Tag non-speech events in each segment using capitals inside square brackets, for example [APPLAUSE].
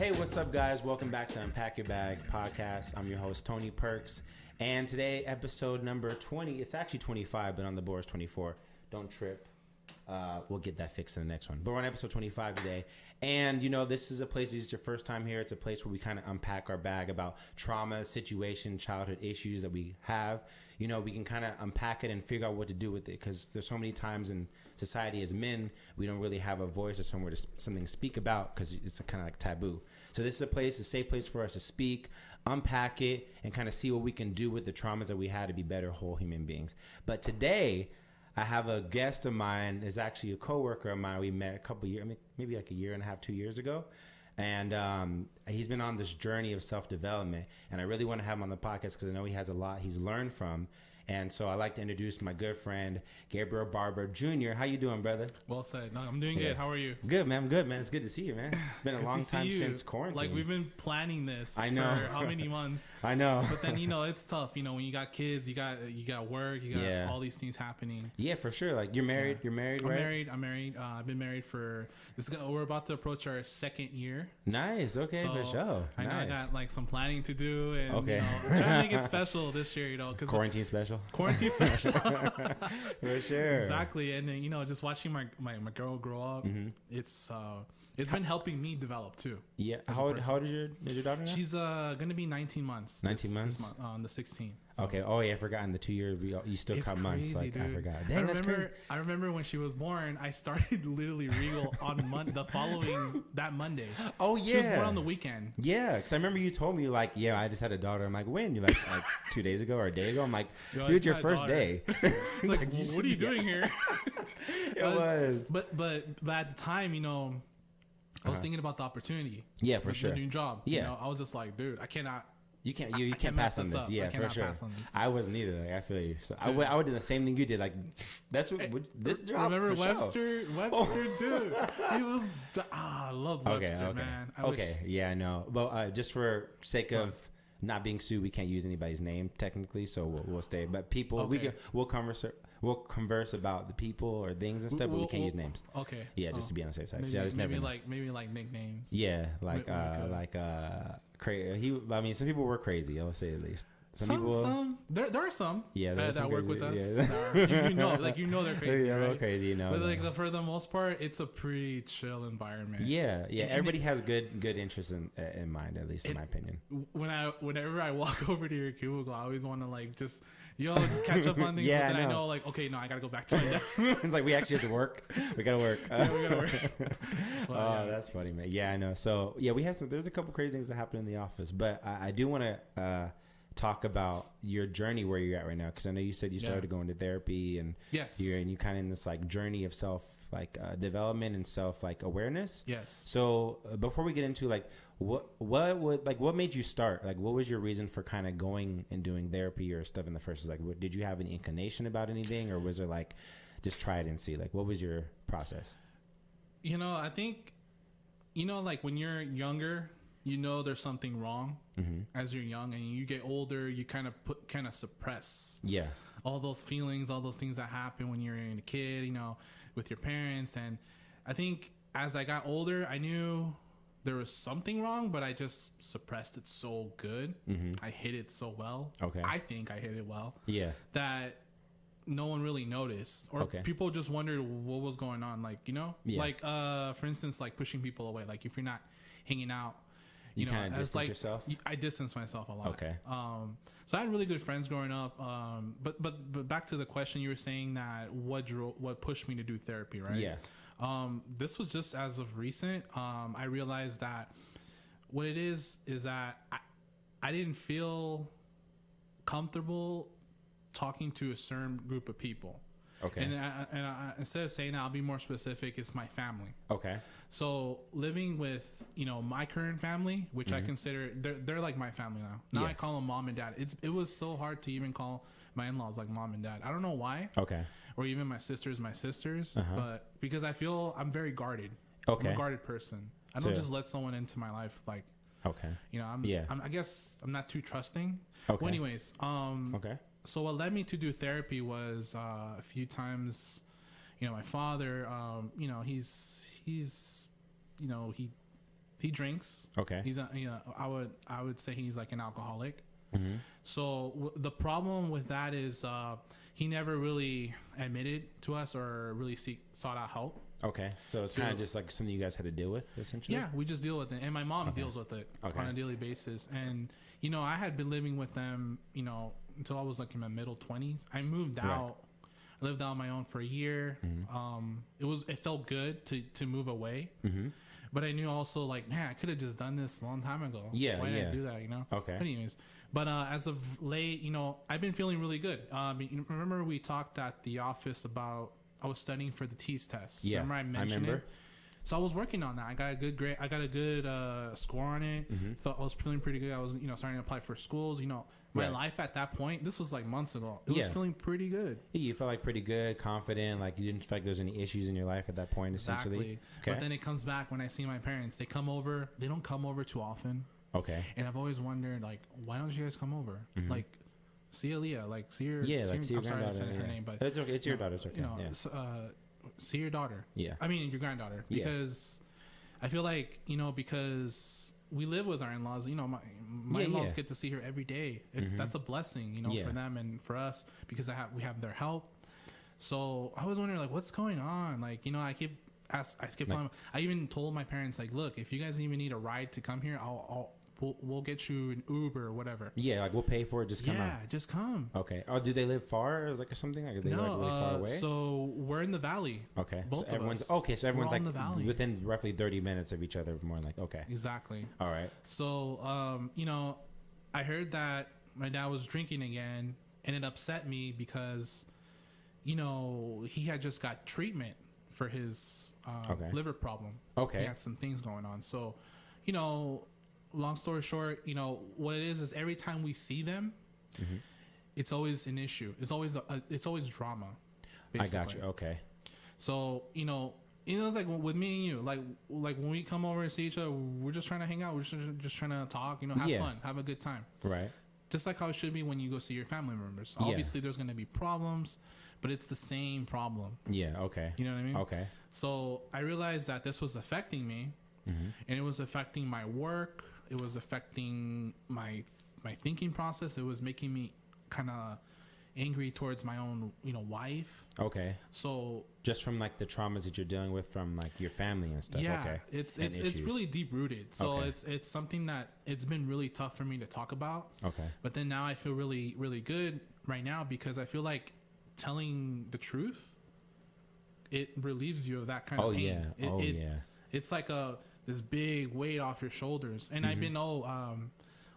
Hey, what's up, guys? Welcome back to Unpack Your Bag podcast. I'm your host, Tony Perks. And today, episode number 20. It's actually 25, but on the board is 24. Don't trip. Uh, we'll get that fixed in the next one. But we're on episode 25 today. And, you know, this is a place, this is your first time here. It's a place where we kind of unpack our bag about trauma, situation, childhood issues that we have. You know, we can kind of unpack it and figure out what to do with it because there's so many times in society as men, we don't really have a voice or somewhere to something to speak about because it's kind of like taboo. So this is a place, a safe place for us to speak, unpack it, and kind of see what we can do with the traumas that we had to be better whole human beings. But today, I have a guest of mine is actually a coworker of mine. We met a couple years, maybe like a year and a half, two years ago, and um, he's been on this journey of self development. And I really want to have him on the podcast because I know he has a lot he's learned from. And so I like to introduce my good friend Gabriel Barber Jr. How you doing, brother? Well said. No, I'm doing Yeah. good. How are you? Good, man. I'm good, man. It's good to see you, man. It's been a long time since quarantine. Like we've been planning this. I know. For how many [LAUGHS] months? I know. But then you know it's tough. You know when you got kids, you got you got work, you got Yeah. all these things happening. yeah, for sure. Like you're married. Yeah. You're married, I'm right? married. I'm married. Uh, I've been married for this. is- We're about to approach our second year. Nice. Okay, for So, sure. I know I got like some planning to do, and Okay. you know, trying to make it [LAUGHS] special this year. You know, because Quarantine special. Quarantine special. [LAUGHS] for sure. exactly, and then you know, just watching my my, my girl grow up, Mm-hmm. it's uh, it's been helping me develop too. Yeah. How how old is your is your daughter now? She's uh gonna be 19 months. 19 months? this month, uh, on the 16th. Okay. Oh yeah, I forgot. In the two years, we, you still It's count months. crazy, Like I dude. forgot. I Dang, that's remember. crazy. I remember when she was born. I started [LAUGHS] literally Regal on mon- the following that Monday. Oh yeah. She was born on the weekend. Yeah, because I remember you told me like, yeah, I just had a daughter. I'm like, when? You're like, like [LAUGHS] two days ago or a day ago. I'm like, Yo, dude, your first day. [LAUGHS] It's like, you what are you doing here? It I was- was. But but but at the time, you know, I was Uh-huh. thinking about the opportunity. Yeah, for the, sure. The new job. Yeah. You know, I was just like, dude, I cannot. You can't. You, you can't can't pass on this up. I Yeah, for sure. pass on this. I wasn't either. Like, I feel you. So I would. I would do the same thing you did. Like, [LAUGHS] that's what would, this job. Remember sure. Webster? Webster, dude. [LAUGHS] He was. Ah, I love Webster, okay. man. I okay. wish- Yeah. I know. But uh, just for sake of not being sued, we can't use anybody's name technically, so we'll, we'll stay. But people, we can. We'll converse. We'll converse about the people or things and stuff, but we can't use we'll- names. Okay. Yeah, just Oh. to be on the safe side. Maybe, just maybe know. like maybe like nicknames. Yeah, like We- we uh, like uh, cra- he. I mean, some people were crazy. I'll say at least. Some, Some, people. some there, there are some Yeah, that, some that work with us. yeah. you, you know, like you know they're [LAUGHS] crazy, yeah, they're right? crazy. You know. But like the, for the most part, it's a pretty chill environment. yeah, yeah. and Everybody has good good interests in uh, in mind, at least in It- my opinion. When I whenever I [LAUGHS] walk over to your cubicle, I always want to like just yo just catch up on [LAUGHS] things. Yeah, but then I I know. know like okay, no, I gotta go back to my desk. it's like we actually have to work. We gotta work. Yeah, we gotta work. Oh, yeah. that's funny, man. Yeah, I know. So yeah, we have some. There's a couple crazy things that happen in the office, but I, I do want to uh, talk about your journey where you're at right now, because I know you said you Yeah. started going to therapy and yes, you're and you kind of in this like journey of self like uh, development and self like awareness. yes. So uh, before we get into like what what would like what made you start? Like what was your reason for kind of going and doing therapy or stuff in the first? Like what, did you have an inclination about anything, or was it like just try it and see? Like what was your process? You know, I think you know like when you're younger, you know there's something wrong Mm-hmm. as you're young, and you get older, you kind of put kind of suppress Yeah. all those feelings, all those things that happen when you're a kid, you know, with your parents. And I think as I got older, I knew there was something wrong, but I just suppressed it so good. Mm-hmm. I hid it so well. Okay. I think I hid it well Yeah. that no one really noticed or Okay. people just wondered what was going on like you know Yeah. like uh for instance like pushing people away like if you're not hanging out You, you, kind of distance like yourself. I distance myself a lot. Okay. Um, so I had really good friends growing up. Um, but but but back to the question you were saying that what drove what pushed me to do therapy, right? Yeah. Um, this was just as of recent. Um, I realized that what it is is that I, I didn't feel comfortable talking to a certain group of people. Okay. And, I, and I, instead of saying that, I'll be more specific. It's my family. okay. So living with you know my current family, which I consider they're they're like my family now. Now Mm-hmm. Yeah. I call them mom and dad. It's it was so hard to even call my in laws like mom and dad. I don't know why, Okay. or even my sisters my sisters, Uh-huh. but because I feel I'm very guarded. I'm Okay. a guarded person. I don't just let someone into my life like Okay. you know. I'm Yeah. I'm, I guess I'm not too trusting. Okay. Well, anyways, um, Okay. So what led me to do therapy was uh, a few times you know my father um, you know he's he's you know he he drinks. Okay. He's a, you know, I would I would say he's like an alcoholic. Mm-hmm. So w- the problem with that is uh, he never really admitted to us or really seek sought out help. Okay. So it's kind of just like something you guys had to deal with, essentially. Yeah, we just deal with it, and my mom Okay. deals with it Okay. on a daily basis. And you know, I had been living with them, you know, until I was like in my middle twenties. I moved Right. out. I lived out on my own for a year. Mm-hmm. Um, it was it felt good to to move away, Mm-hmm. but I knew also like, man, I could have just done this a long time ago. Yeah, why did yeah. I do that? You know. Okay. But anyways, but uh, as of late, you know, I've been feeling really good. Um, remember we talked at the office about I was studying for the TEAS test. Yeah, remember I I mentioned remember. it. So I was working on that. I got a good grade. I got a good uh, score on it. Mm-hmm. Felt I was feeling pretty good. I was, you know, starting to apply for schools. You know, my Right. life at that point. This was like months ago. It was feeling pretty good. Yeah, you felt like pretty good, confident, like you didn't feel like there was any issues in your life at that point, essentially. Exactly. Okay. But then it comes back when I see my parents. They come over. They don't come over too often. Okay. And I've always wondered, like, why don't you guys come over? Like, see Aaliyah. Like, see your. Mm-hmm. Yeah, see like see your I'm sorry I granddaughter. said her yeah. name, but it's okay. It's your you daughter. It's okay. you know, yeah. uh, see your daughter. Yeah. I mean, your granddaughter, Yeah. because I feel like you know because we live with our in-laws. You know, my my Yeah, in-laws yeah. get to see her every day. It, Mhm. That's a blessing, you know, Yeah. for them and for us because I have we have their help. So I was wondering, like, what's going on? Like, you know, I keep ask, I keep Like- telling. I even told my parents, like, look, if you guys even need a ride to come here, I'll, I'll we'll, we'll get you an Uber or whatever. Yeah, like we'll pay for it. Just come yeah, out. just come. Okay. Oh, do they live far or like something? Like are they no, like really far uh, away? so we're in the valley. okay. both so of everyone's us. okay. So everyone's like the valley. within roughly thirty minutes of each other. More like okay. Exactly. All right. So, um, you know, I heard that my dad was drinking again, and it upset me because, you know, he had just got treatment for his um, Okay. liver problem. Okay. He had some things going on. So, you know, long story short, you know, what it is is every time we see them, Mm-hmm. it's always an issue. It's always a, it's always drama. I got you. Okay. So you know, you know, it's like with me and you, like like when we come over and see each other, we're just trying to hang out. We're just, just trying to talk. You know, have Yeah. fun, have a good time. Right. Just like how it should be when you go see your family members. Yeah. Obviously, there's going to be problems, but it's the same problem. Yeah. Okay. You know what I mean? Okay. So I realized that this was affecting me, Mm-hmm. and it was affecting my work. It was affecting my my thinking process. It was making me kind of angry towards my own, you know, wife. Okay. So Just from like the traumas that you're dealing with from like your family and stuff. yeah, Okay. it's And it's it's issues. really deep rooted. So Okay. it's it's something that it's been really tough for me to talk about. Okay. But then now I feel really really good right now because I feel like telling the truth it relieves you of that kind Oh of pain. yeah. It, oh it- yeah. It's like a this big weight off your shoulders. And I've Mm-hmm. been oh um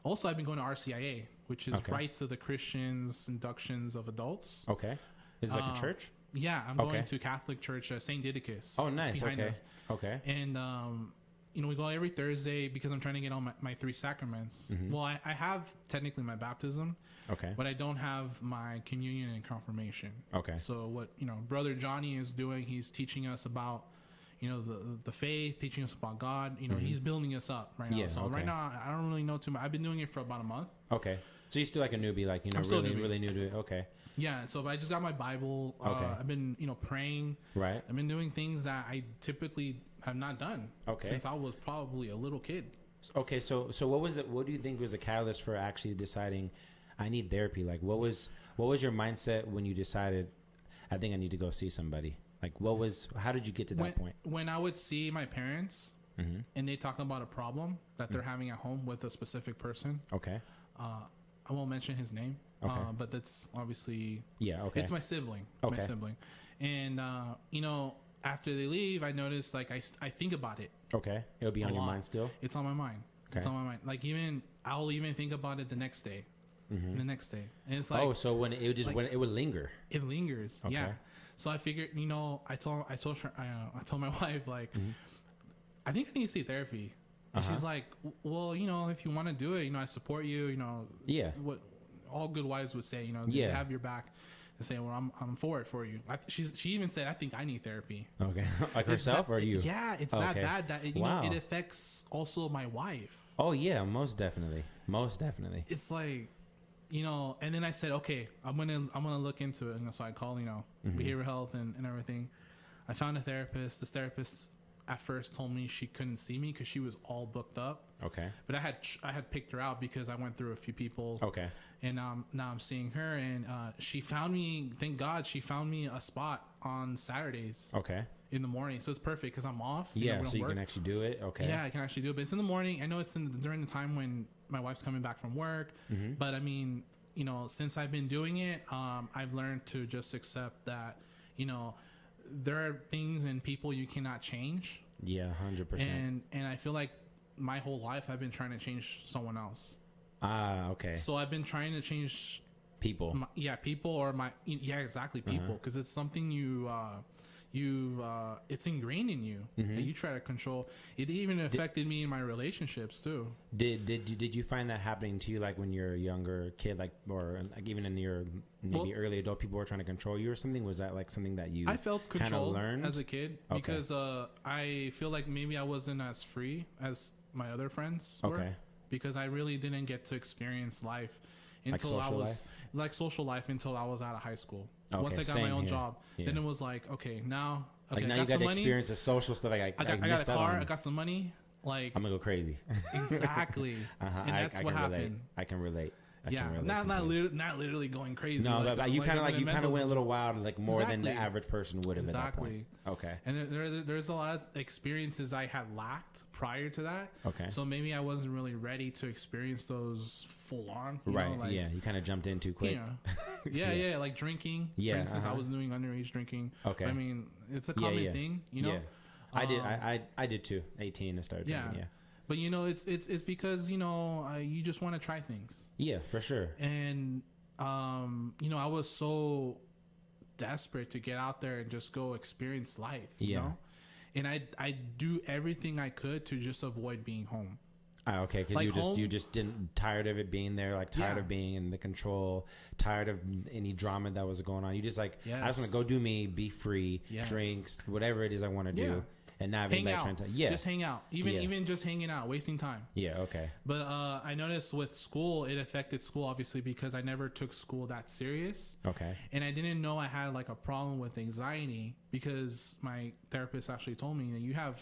also I've been going to RCIA, which is Okay. Rights of the Christians Inductions of Adults. Okay. Is it like Um, a church? Yeah, I'm Okay. going to Catholic Church uh, St. Didacus. Oh, nice. Okay. us. Okay. and um, you know we go every thursday because i'm trying to get all my, my three sacraments Mm-hmm. well I, I have technically my baptism Okay. but i don't have my communion and confirmation Okay. so what you know brother johnny is doing he's teaching us about you know the the faith teaching us about god you know he's building us up right now Mm-hmm. Yeah, so okay. right now i don't really know too much i've been doing it for about a month Okay. So you're still like a newbie, like you know, really, really new to it. Okay. yeah so i just got my bible Okay. uh, i've been you know praying Right. i've been doing things that i typically have not done Okay. since i was probably a little kid Okay. So so what was it? What do you think was the catalyst for actually deciding I need therapy? Like what was what was your mindset when you decided I think I need to go see somebody? Like what was how did you get to that when, point? when I would see my parents Mm-hmm. and they talk about a problem that they're having at home with a specific person, Okay. uh, I won't mention his name, Okay. uh, but that's obviously Yeah. Okay. it's my sibling, Okay. my sibling, and uh, you know after they leave, I notice like I, I think about it. okay. It'll be on your mind still. It's on my mind. Okay. It's on my mind. Like even I'll even think about it the next day, Mhm. the next day, and it's like oh, so when it would just like- when it would linger. it lingers. Okay. Yeah. So I figured, you know, I told I told her, I, uh, I told my [LAUGHS] wife like, Mm-hmm. I think I need to see therapy. And Uh-huh. she's like, well, you know, if you want to do it, you know, I support you. You know, Yeah. what all good wives would say. You know, they Yeah. have your back and say, well, I'm I'm for it for you. I, she's she even said, I think I need therapy. Okay. [LAUGHS] like herself that- or you? Yeah, it's that Okay. bad that you Wow. know it affects also my wife. Oh yeah, most definitely. Most definitely. it's like you know and then i said okay i'm gonna i'm gonna look into it and so i call you know Mm-hmm. behavioral health and, and everything i found a therapist this therapist at first told me she couldn't see me because she was all booked up. Okay. But I had I had picked her out because I went through a few people, Okay. and um, now I'm seeing her, and uh, she found me. Thank God, she found me a spot on Saturdays Okay. In the morning, so it's perfect because I'm off. you know, Yeah. we So you can actually do it. Okay. Yeah, I can actually do it, but it's in the morning. I know it's in the, during the time when my wife's coming back from work, Mm-hmm. but I mean, you know, since I've been doing it, um, I've learned to just accept that, you know, there are things and people you cannot change, Yeah. Hundred percent. and and I feel like my whole life I've been trying to change someone else. Ah. Okay. So I've been trying to change, People. my, yeah, people or my yeah, exactly Uh-huh. people, because it's something you. Uh, you uh it's ingrained in you Mm-hmm. that you try to control it even affected me in my relationships too Did did you did you find that happening to you like when you're a younger kid like or like even in your maybe Well- early adult people were trying to control you or something was that like something that you I felt controlled learned? as a kid Okay. because uh, I feel like maybe I wasn't as free as my other friends were Okay. because I really didn't get to experience life until I was life? like social life until I was out of high school. Okay, Once I got my own here. job, then it was like okay now okay like now I you got got some to money. experience the social stuff like I, I, got, I, I got a car, I got some money. Like I'm gonna go crazy. exactly, [LAUGHS] Uh-huh. and I, that's what can relate. happened. I can relate. I yeah, not not lit- not literally going crazy. No, like, you kind of like you kind of went a little wild, like more than the average person would have at that point. Exactly. Okay. And there, there, there's a lot of experiences I had lacked prior to that. Okay. So maybe I wasn't really ready to experience those full on. right. Know, like, yeah. You kind of jumped in too You quick. know, [LAUGHS] yeah, Yeah. yeah, like drinking. Yeah, For instance, I uh-huh. was doing underage drinking. Okay. I mean, it's a common yeah. thing, you know. yeah. I did. Um, I, I I did too. 18 and started yeah. drinking. Yeah. But you know, it's it's it's because you know uh, you just want to try things, Yeah, for sure. and um, you know, I was so desperate to get out there and just go experience life. You Yeah. know. And I I do everything I could to just avoid being home. Ah, okay, because Like you just you just didn't tired of it being there, like tired Yeah. of being in the control, tired of any drama that was going on. You just like I just want to go do me, be free, Yes. drinks, whatever it is I want to do, Yeah. And navigate Hang back out. trying to yeah Just hang out. Even Yeah. even just hanging out, wasting time. yeah okay But uh, I noticed with school, it affected school obviously because I never took school that serious, okay and I didn't know I had like a problem with anxiety because my therapist actually told me that you have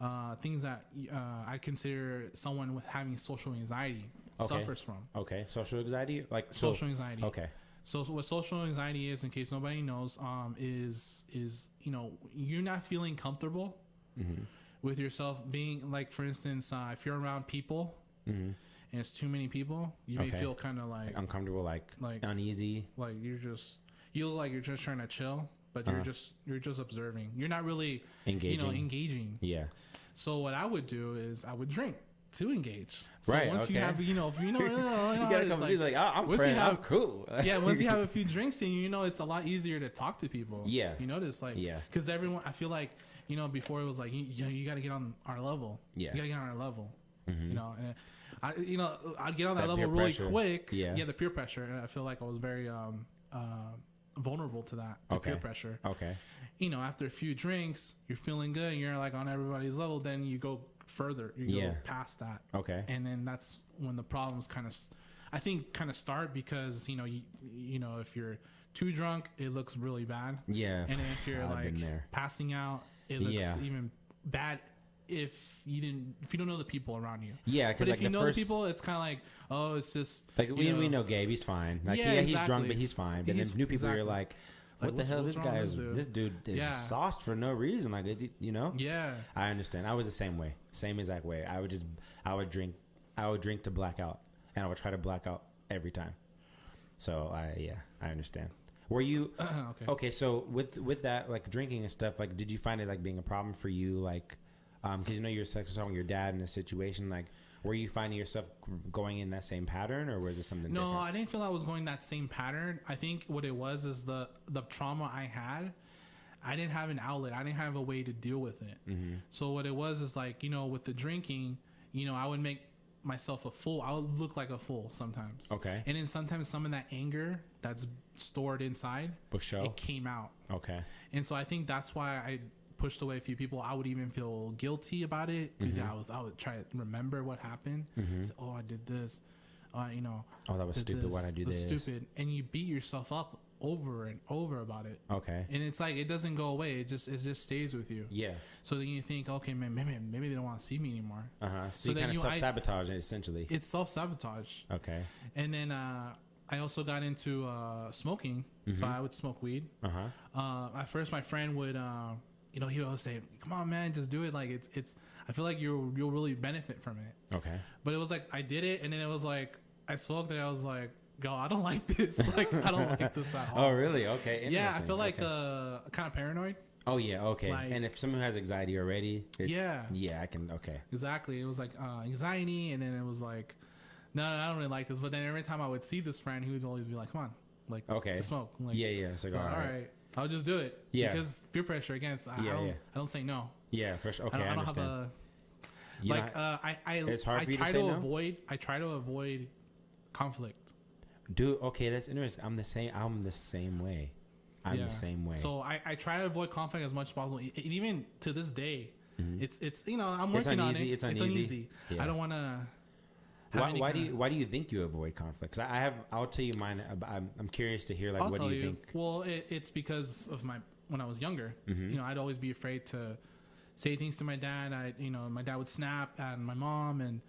uh, things that uh, I consider someone with having social anxiety Okay. suffers from. okay social anxiety like so, Social anxiety. okay So what social anxiety is, in case nobody knows, um, is is you know you're not feeling comfortable mm-hmm. with yourself being like, for instance, uh, if you're around people Mm-hmm. and it's too many people, you may feel kind of like uncomfortable like like uneasy like you're just you look like you're just trying to chill, but you're Uh-huh. just you're just observing. You're not really engaging you know engaging. yeah So what I would do is I would drink to engage. So Right, once you have you know if you know, [LAUGHS] you know, you know you gotta it is, come like- he's like I'm once you friend, I'm have- cool [LAUGHS] yeah, once you have a [LAUGHS] few drinks in you, you know it's a lot easier to talk to people. Yeah. you notice like Yeah. because everyone I feel like you know before it was like you, you, know, you got to get on our level. Yeah. you got to get on our level. Mhm. You know, and I you know I'd get on that, That level really pressure. quick. Yeah. yeah, the peer pressure, and I feel like I was very um uh vulnerable to that to peer pressure. okay You know, after a few drinks, you're feeling good, and you're like on everybody's level. Then you go further, you Yeah. go past that. Okay. And then that's when the problems kind of i think kind of start because you know you, you know if you're too drunk it looks really bad. Yeah. And if you're I've like passing out it looks Yeah. even bad if you didn't if you don't know the people around you. Yeah but if like you the know first the people it's kind of like oh it's just like we, we know Gabe he's fine. Like yeah, Yeah, he's drunk but he's fine. But He's- then new people you're exactly. Like what the hell this guy is this dude? this dude is Yeah. sauced for no reason like is he, you know yeah I understand. I was the same way, same exact way. I would just, I would drink, I would drink to blackout, and I would try to blackout every time. So I, yeah, I understand. Were you [CLEARS THROAT] okay okay? So with with that, like drinking and stuff, like, did you find it like being a problem for you, like, um, because you know you're sexual with your dad in a situation, like, were you finding yourself going in that same pattern, or was it something No, different? I didn't feel I was going that same pattern. I think what it was is the the trauma I had. I didn't have an outlet. I didn't have a way to deal with it. Mm-hmm. So what it was is like you know with the drinking, you know I would make myself a fool. I would look like a fool sometimes. Okay. And then sometimes some of that anger that's stored inside, For it came out. Okay. And so I think that's why I pushed away a few people. I would even feel guilty about it because Mm-hmm. I was I would try to remember what happened. Say, oh, I did this. Uh, you know, Oh, that was stupid. this. Why'd I do this? Stupid, and you beat yourself up over and over about it, Okay. and it's like it doesn't go away. It just it just stays with you. Yeah. So then you think, okay, man, maybe maybe they don't want to see me anymore. Uh huh. So, So you kind of self sabotage essentially. It's self sabotage. okay. And then uh, I also got into uh, smoking, so I would smoke weed. Uh huh. Uh, at first, my friend would, uh, you know, he would always say, "Come on, man, just do it." Like it's it's. I feel like you'll you'll really benefit from it. Okay. But it was like I did it, and then it was like I smoked it. I was like, "Go, I don't [LAUGHS] like this. [LAUGHS] like I don't like this at all." Oh, really? Okay. yeah, I feel like Okay. uh, kind of paranoid. Oh yeah. Okay. like- and if someone has anxiety already, it's, Yeah. Yeah, I can. Okay. Exactly. It was like uh, anxiety, and then it was like, no, no, I don't really like this. But then every time I would see this friend, he would always be like, "Come on, like, Okay. to smoke." I'm like, yeah. Yeah. It's like all all right. right. I'll just do it. Yeah. Because peer pressure against. I, Yeah, I don't. yeah. I don't say no. Yeah. For sure. Okay. I don't, I, I don't have understand. a like. know, uh, I I It's hard I for you to try say to no? avoid. I try to avoid conflict. Dude, okay, that's interesting. I'm the same. I'm the same way. I'm Yeah. the same way. So I, I try to avoid conflict as much as possible. And even to this day, it's it's you know I'm Mm-hmm. It's working on uneasy, it. it's uneasy. Yeah. I don't want to. Why, why do you why do you think you avoid conflicts? I I have. I'll tell you mine. uh, I'm, I'm curious to hear like I'll what tell do you, you. think? Well, it, it's because of my when I was younger. Mm-hmm. You know, I'd always be afraid to say things to my dad. I, you know, my dad would snap at my mom, and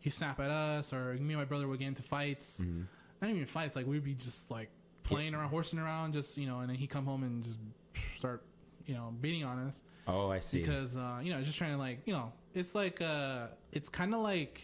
he'd snap at us, or me and my brother would get into fights. Mm-hmm. Not even fights. Like we'd be just like playing around, horsing around, just you know, and then he'd come home and just start, you know, beating on us Oh, I see. because uh, you know, just trying to like, you know, it's like uh, it's kind of like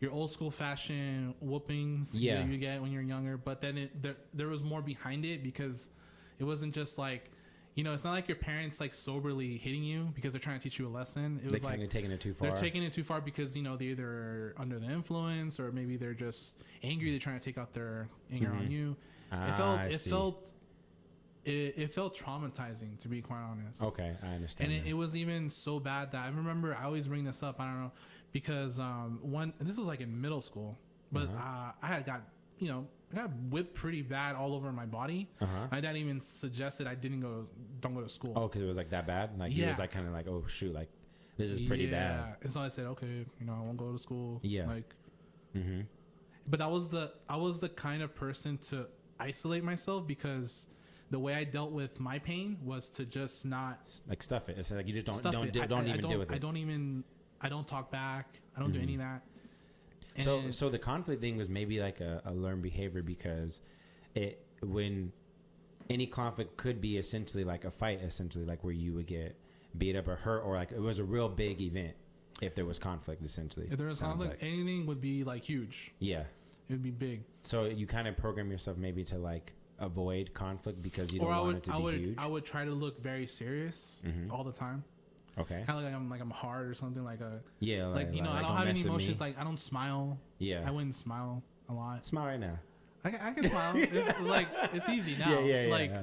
your old school fashion whoopings Yeah. that you get when you're younger, but then it, there there was more behind it because it wasn't just like, you know, it's not like your parents like soberly hitting you because they're trying to teach you a lesson. It They're was like of taking it too far. they're taking it too far because you know they either are under the influence or maybe they're just angry. They're trying to take out their anger on you. Ah, it felt I it see. felt it, it felt traumatizing to be quite honest. okay, I understand. And it, it was even so bad that I remember I always bring this up. I don't know because um one this was like in middle school, but Uh-huh. uh, I had got you know I got whipped pretty bad all over my body. Uh-huh. My dad even suggested I didn't go don't go to school. oh, because it was like that bad. Like he was like kind of like, oh shoot, like this is pretty bad. And so I said, okay, you know, I won't go to school. Yeah. Like, Mm-hmm. but I was the I was the kind of person to isolate myself because the way I dealt with my pain was to just not Like stuff it. It's like you just don't don't do, I- don't I, even I deal with it. I don't even I don't talk back. I don't do any of that. And so so the conflict thing was maybe like a, a learned behavior because it when any conflict could be essentially like a fight essentially like where you would get beat up or hurt or like it was a real big event if there was conflict essentially if there was conflict, like. anything would be like huge. yeah It would be big. so you kind of program yourself maybe to like avoid conflict because you don't or want would it to I be would huge I would try to look very serious Mhm. all the time. Okay Kind of like I'm like I'm hard or something like a yeah like, you know I don't have any emotions. Like I don't smile. yeah I wouldn't smile a lot. smile right now I can, I can smile. [LAUGHS] It's, it's like it's easy now. yeah yeah yeah, like yeah.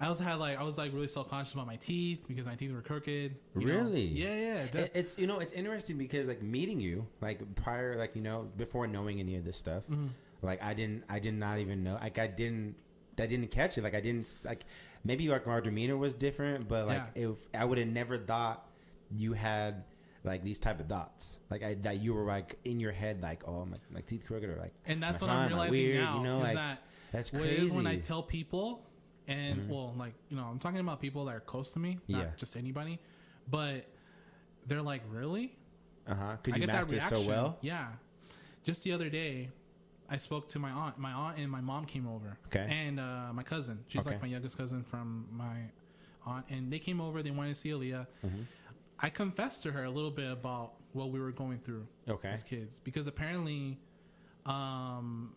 I also had like I was like really self conscious about my teeth because my teeth were crooked. you know? Really? Yeah, yeah. That- it's you know it's interesting because like meeting you like prior like you know before knowing any of this stuff Mhm. like i didn't i did not even know like i didn't i didn't catch it like i didn't like maybe like our demeanor was different but like if i would have never thought you had like these type of thoughts like I, that you were like in your head like oh my, my teeth crooked or like and that's what I'm realizing weird, now you know is like that that's what it is when I tell people, and Mhm. well, like you know, I'm talking about people that are close to me, not Yeah. just anybody, but they're like, really? uh-huh because you get that reaction. so well Yeah. Just the other day, I spoke to my aunt. My aunt and my mom came over. Okay. And uh, my cousin. She's Okay. like my youngest cousin from my aunt, and they came over. They wanted to see Aaliyah. Mhm. I confessed to her a little bit about what we were going through okay as kids because apparently, um,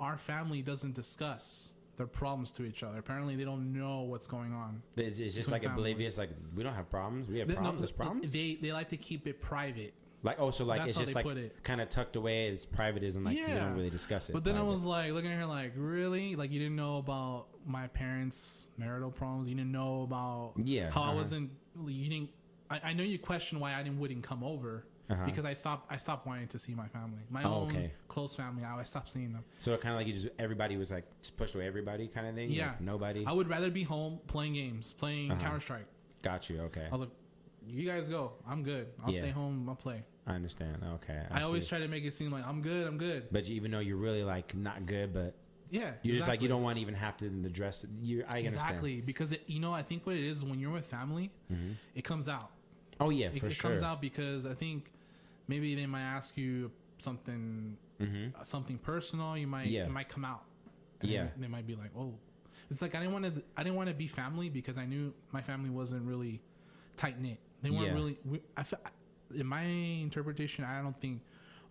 our family doesn't discuss their problems to each other. Apparently, they don't know what's going on. it's, it's just like families. oblivious like we don't have problems we have They- no, problems there's problems They they like to keep it private. Like oh, so like That's it's just like kind of tucked away as private and like you Yeah. don't really discuss it. But then I was like looking at her like, really? Like you didn't know about my parents' marital problems? You didn't know about Yeah, how I uh-huh. wasn't. You didn't. I, I know you question why I didn't wouldn't come over Uh-huh. because I stopped. I stopped wanting to see my family, my Oh, own okay. close family. I, I stopped seeing them. so kind of like you just everybody was like just pushed away everybody kind of thing. Yeah. Like, nobody I would rather be home playing games, playing Uh-huh. Counter Strike. got you. Okay, I was like, you guys go. I'm good. I'll Yeah. stay home. I'll play. I understand. Okay, I, always try to make it seem like I'm good. I'm good. But you, even though you're really like not good, but yeah, You're just like you don't want to even have to in the dress. You, I understand. exactly because it, you know I think what it is when you're with family, it comes out. Oh yeah, It, Mm-hmm. for it sure. comes out because I think maybe they might ask you something hmm uh, something personal. You might Yeah. it might come out. Yeah. they, they might be like, oh, it's like I didn't want to I didn't want to be family because I knew my family wasn't really tight knit. They weren't Yeah. really. We, I in my interpretation, I don't think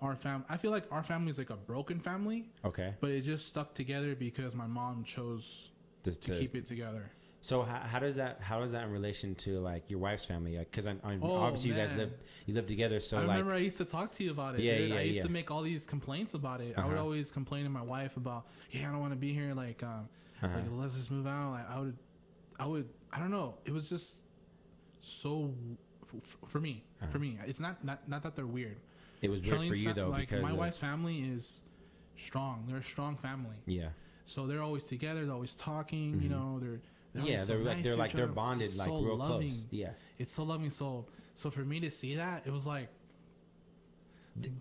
our fam. I feel like our family is like a broken family, Okay. but it just stuck together because my mom chose to to- keep it together. So how, how does that how does that in relation to like your wife's family? Because I, I Oh, obviously you guys live you live together. So I like remember I used to talk to you about it. Yeah, dude. yeah, I used yeah. to make all these complaints about it. I would Uh-huh. always complain to my wife about, yeah, I don't want to be here. Like, um, Uh-huh. like let's just move out. Like, I would, I would, I don't know. It was just so for me. Uh-huh. For me, it's not not not that they're weird. it was weird for you though like my of- wife's family is strong. They're a strong family. yeah So they're always together. They're always talking. You Mhm. know, they're, they're yeah so they're like they're like they're bonded It's like so real loving. close. Yeah. It's so loving. So so for me to see that, it was like,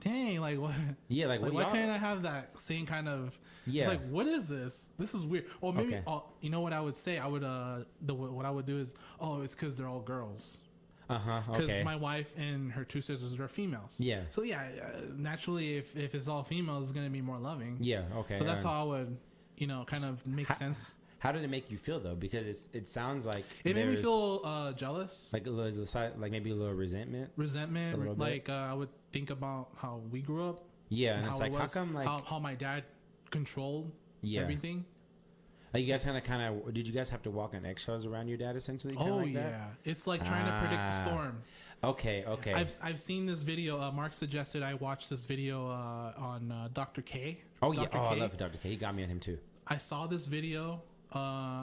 dang, like what? Yeah, like, [LAUGHS] Like, what why can't I have that same kind of? Yeah. It's like, what is this? This is weird. Or maybe, Okay. oh, you know what I would say? I would, uh, the what I would do is, oh, it's because they're all girls. Uh huh. Because Okay. my wife and her two sisters are females. Yeah. So yeah, uh, naturally, if if it's all females, it's gonna be more loving. yeah. Okay. So that's uh, how I would, you know, kind of make sense. How did it make you feel though? Because it's it sounds like It made me feel uh, jealous, like a little like maybe a little resentment. resentment. little. Like uh, I would think about how we grew up. Yeah, and, it's how like it how come like how, how my dad controlled yeah, everything. Like, you guys kind of kind of did you guys have to walk on eggshells around your dad essentially? Kinda Oh like yeah, it's like trying to predict the Ah, storm. Okay. Okay. I've I've seen this video. Uh, Mark suggested I watch this video uh, on uh, Dr. K. oh yeah. Dr. Oh, I K. love Dr. K. He got me on him too. I saw this video uh,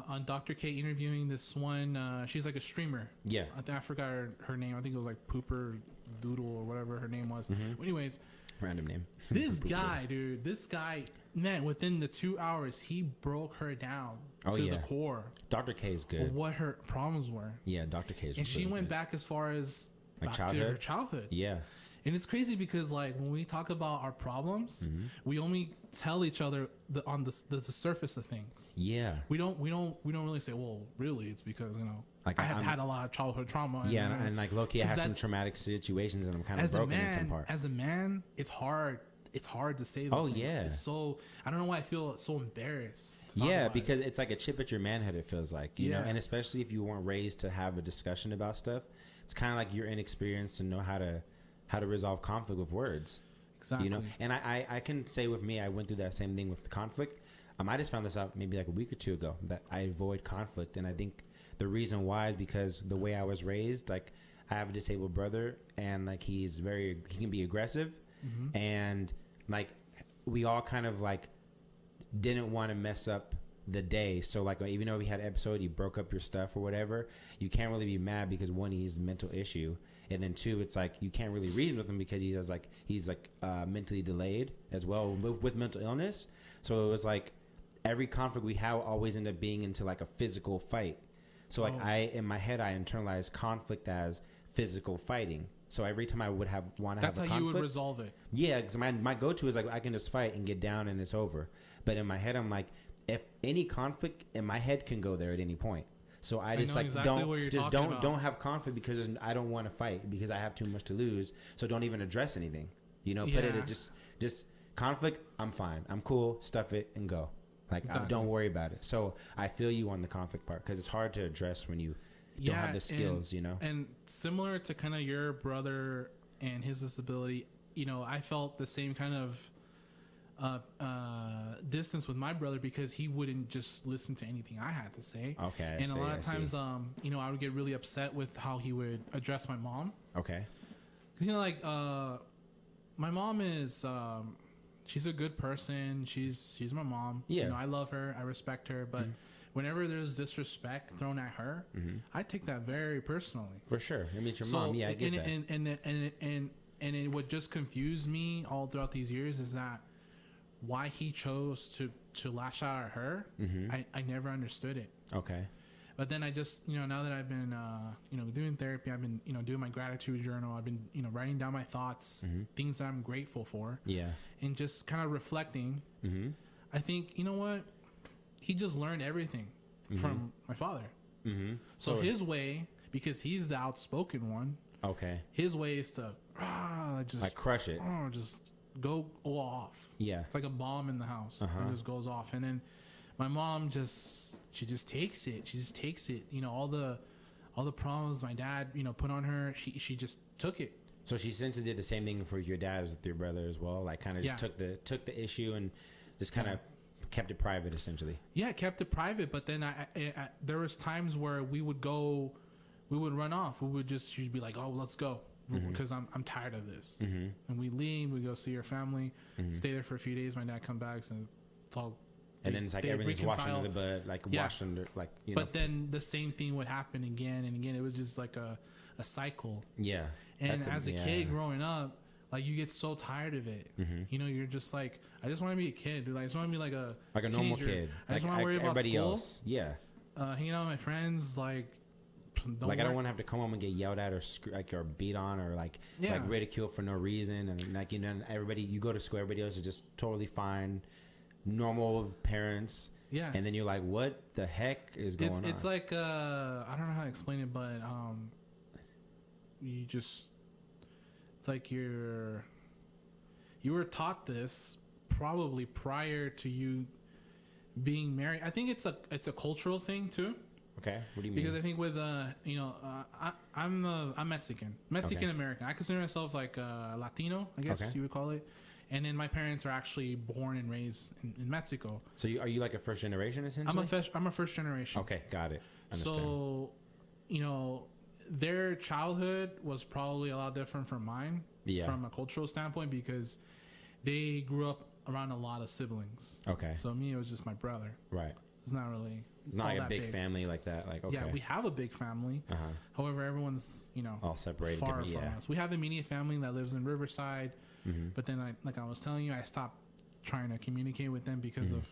on Dr. K interviewing this one. Uh, she's like a streamer. Yeah. I, think I forgot her, her name. I think it was like Pooper Doodle or whatever her name was. Mhm. Anyways, Random name. [LAUGHS] this guy, dude, this guy, man, within the two hours, he broke her down Oh, to yeah. the core Dr. K is good. what her problems were. Yeah, Dr. K is. And she really went good. back as far as Like back to her childhood? childhood. Yeah. And it's crazy because like when we talk about our problems, Mm-hmm. we only tell each other the on the, the the surface of things. Yeah. We don't we don't we don't really say, well, really, it's because you know Like, I have I'm- had a lot of childhood trauma. Yeah, and, and, and like lowkey, I have some traumatic situations, and I'm kind of broken in some part. as a man, it's hard. It's hard to say. Those Oh, things. yeah. It's so I don't know why I feel so embarrassed. Yeah, about it. because it's like a chip at your manhood. It feels like you know, and especially if you weren't raised to have a discussion about stuff, it's kind of like you're inexperienced to know how to how to resolve conflict with words. exactly. You know, and I, I I can say with me, I went through that same thing with conflict. Um, I just found this out maybe like a week or two ago that I avoid conflict, and I think the reason why is because the way I was raised, like I have a disabled brother, and like he's very he can be aggressive, Mhm. and like we all kind of like didn't want to mess up the day so like even though we had an episode you broke up your stuff or whatever you can't really be mad because one he's mental issue and then two it's like you can't really reason with him because he has like he's like uh, mentally delayed as well with, with mental illness so it was like every conflict we have always end up being into like a physical fight so like Oh. i in my head i internalized conflict as physical fighting so every time i would have want to have That's how you would resolve it. yeah, because my, my go to is like I can just fight and get down and it's over. But in my head, I'm like, if any conflict in my head can go there at any point. So I I just know like exactly don't just don't about. don't have conflict because I don't want to fight because I have too much to lose. So don't even address anything. You know, put it Yeah. at just just conflict. I'm fine. I'm cool. Stuff it and go. Like Exactly. don't worry about it. So I feel you on the conflict part because it's hard to address when you don't have the and- skills. you know. And similar to kind of your brother and his disability, you know, I felt the same kind of uh, uh, distance with my brother because he wouldn't just listen to anything I had to say. Okay. And a see, lot I of see. times, um, you know, I would get really upset with how he would address my mom. okay. You know, like uh, my mom is, um, she's a good person. She's she's my mom. Yeah. you know, I love her. I respect her. But Mhm. whenever there's disrespect thrown at her, hmm I take that very personally. For sure. I mean, it's your mom. Yeah, I get and, that. And, and, and, and, and it what just confused me all throughout these years is that why he chose to, to lash out at her, hmm I, I never understood it. okay. But then I just, you know, now that I've been, uh, you know, doing therapy, I've been, you know, doing my gratitude journal. I've been, you know, writing down my thoughts, Mhm. things that I'm grateful for, Yeah. and just kind of reflecting. hmm I think you know what he just learned everything from my father. Mm-hmm. So, his way, because he's the outspoken one, okay, his way is to ah, just like crush it. oh, just go off. Yeah. It's like a bomb in the house Uh-huh. that just goes off, and then my mom just she just takes it. She just takes it. You know all the all the problems my dad you know put on her. She she just took it. So she essentially did the same thing for your dad as with your brother as well. Like kind of just Yeah. took the took the issue and just kind of kept it private essentially. Yeah, kept it private, but then I, I, I there was times where we would go, we would run off. We would just she'd be like, "Oh, let's go," Mm-hmm. because I'm I'm tired of this. And we leave. We go see her family, stay there for a few days. My dad come back and it's all. Mm-hmm. And then it's like they everything's washed reconcile. under the bud, like Yeah. washed under, like you know. But then the same thing would happen again and again. It was just like a, a cycle. yeah. And That's as a yeah. kid growing up, like you get so tired of it. Mm-hmm. You know, you're just like, I just want to be a kid, dude. I just want to be like a like a normal kid, I just like, want to worry like about everybody school, else. Yeah. uh, hanging out with my friends. Like, don't like I don't want to have to come home and get yelled at or like or beat on or like Yeah. like ridiculed for no reason and like you know everybody you go to school everybody else is just totally fine, normal parents, Yeah. and then you're like, what the heck is going it's on? it's like uh, I don't know how to explain it, but um, you just it's like you're you were taught this probably prior to you being married. I think it's a it's a cultural thing too. Okay, what do you mean? Because I think with uh you know uh, I I'm uh, I'm Mexican Mexican American I consider myself like uh, Latino I guess Okay. you would call it and then my parents are actually born and raised in, in Mexico so you, are you like a first generation essentially? I'm a first, I'm a first generation okay, got it. Understand. so you know their childhood was probably a lot different from mine Yeah. from a cultural standpoint because they grew up around a lot of siblings okay, so me it was just my brother right. it's not really Not like a that big, family like that. Like okay, yeah we have a big family uh huh, However, everyone's you know all separated. far from yeah. us. We have a immediate family that lives in Riverside, Mhm. but then I like I was telling you, I stopped trying to communicate with them because Mm-hmm. of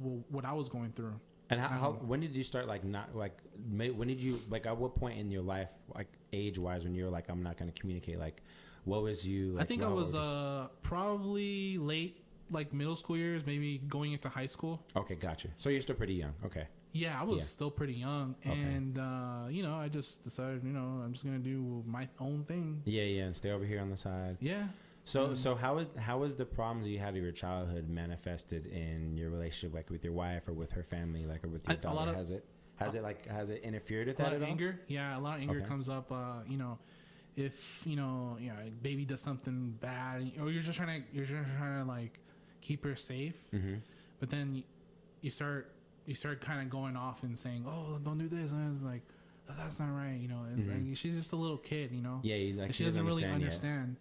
well, what I was going through. And how, how Um, when did you start like not like when did you like at what point in your life like age wise when you were like I'm not going to communicate like what was you? Like, I think I was uh probably late like middle school years, maybe going into high school. okay, gotcha. So you're still pretty young. Okay, Yeah, I was Yeah. still pretty young, Okay. and uh, you know, I just decided, you know, I'm just gonna do my own thing. yeah, yeah, and stay over here on the side. Yeah, So Mm. so how is how was the problems you had in your childhood manifested in your relationship like with your wife or with her family like or with your I- daughter? of- has it has it like has it interfered with a lot that of at all? anger. Yeah, a lot of anger Okay. comes up. Uh, you know, if you know, you know, like, baby does something bad, or you're just trying to, you're just trying to like keep her safe, Mm-hmm. but then you start, you start kind of going off and saying, "Oh, don't do this," and it's like, "Oh, "That's not right," you know. It's Mhm. like she's just a little kid, you know. Yeah, like And she doesn't really yet. understand.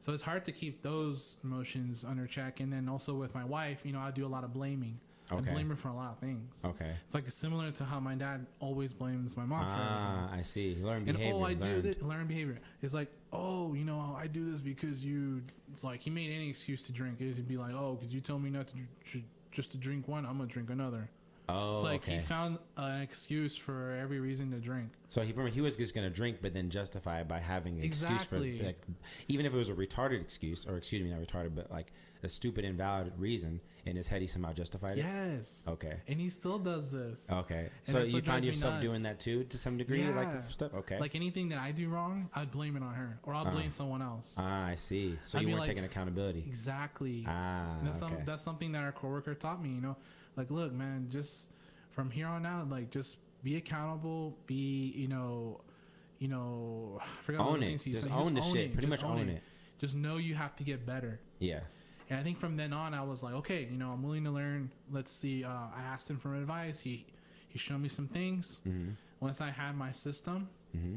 So it's hard to keep those emotions under check. And then also with my wife, you know, I do a lot of blaming. I Okay. blame her for a lot of things. Okay. It's like similar to how my dad always blames my mom for everything. Ah, I see. Learn behavior. And oh, I do learned. this. Learn behavior. It's like, oh, you know, I do this because you. It's like he made any excuse to drink. He'd be like, oh, could you tell me not to dr- just to drink one? I'm gonna drink another. Oh, it's like okay. he found an excuse for every reason to drink. So he he was just gonna drink, but then justify it by having an Exactly. excuse for like, even if it was a retarded excuse, or excuse me, not retarded, but like a stupid, invalid reason in his head, he somehow justified Yes. it. Yes. Okay. And he still does this. Okay. And so you find yourself doing that too, to some degree, like Yeah. stuff. Okay. Like anything that I do wrong, I'd blame it on her, or I'll Uh. blame someone else. ah, I see. So I'd you weren't like- taking accountability. exactly. Ah, And that's okay. some, that's something that our coworker taught me. You know, like look, man, just from here on out, like just be accountable. Be you know, you know, [SIGHS] I forgot what own the it. things he Just said. own the shit. Pretty Just much own it. Just know you have to get better. Yeah. And I think from then on, I was like, okay, you know, I'm willing to learn. Let's see. Uh, I asked him for advice. He he showed me some things. Mm-hmm. Once I had my system, Mm-hmm.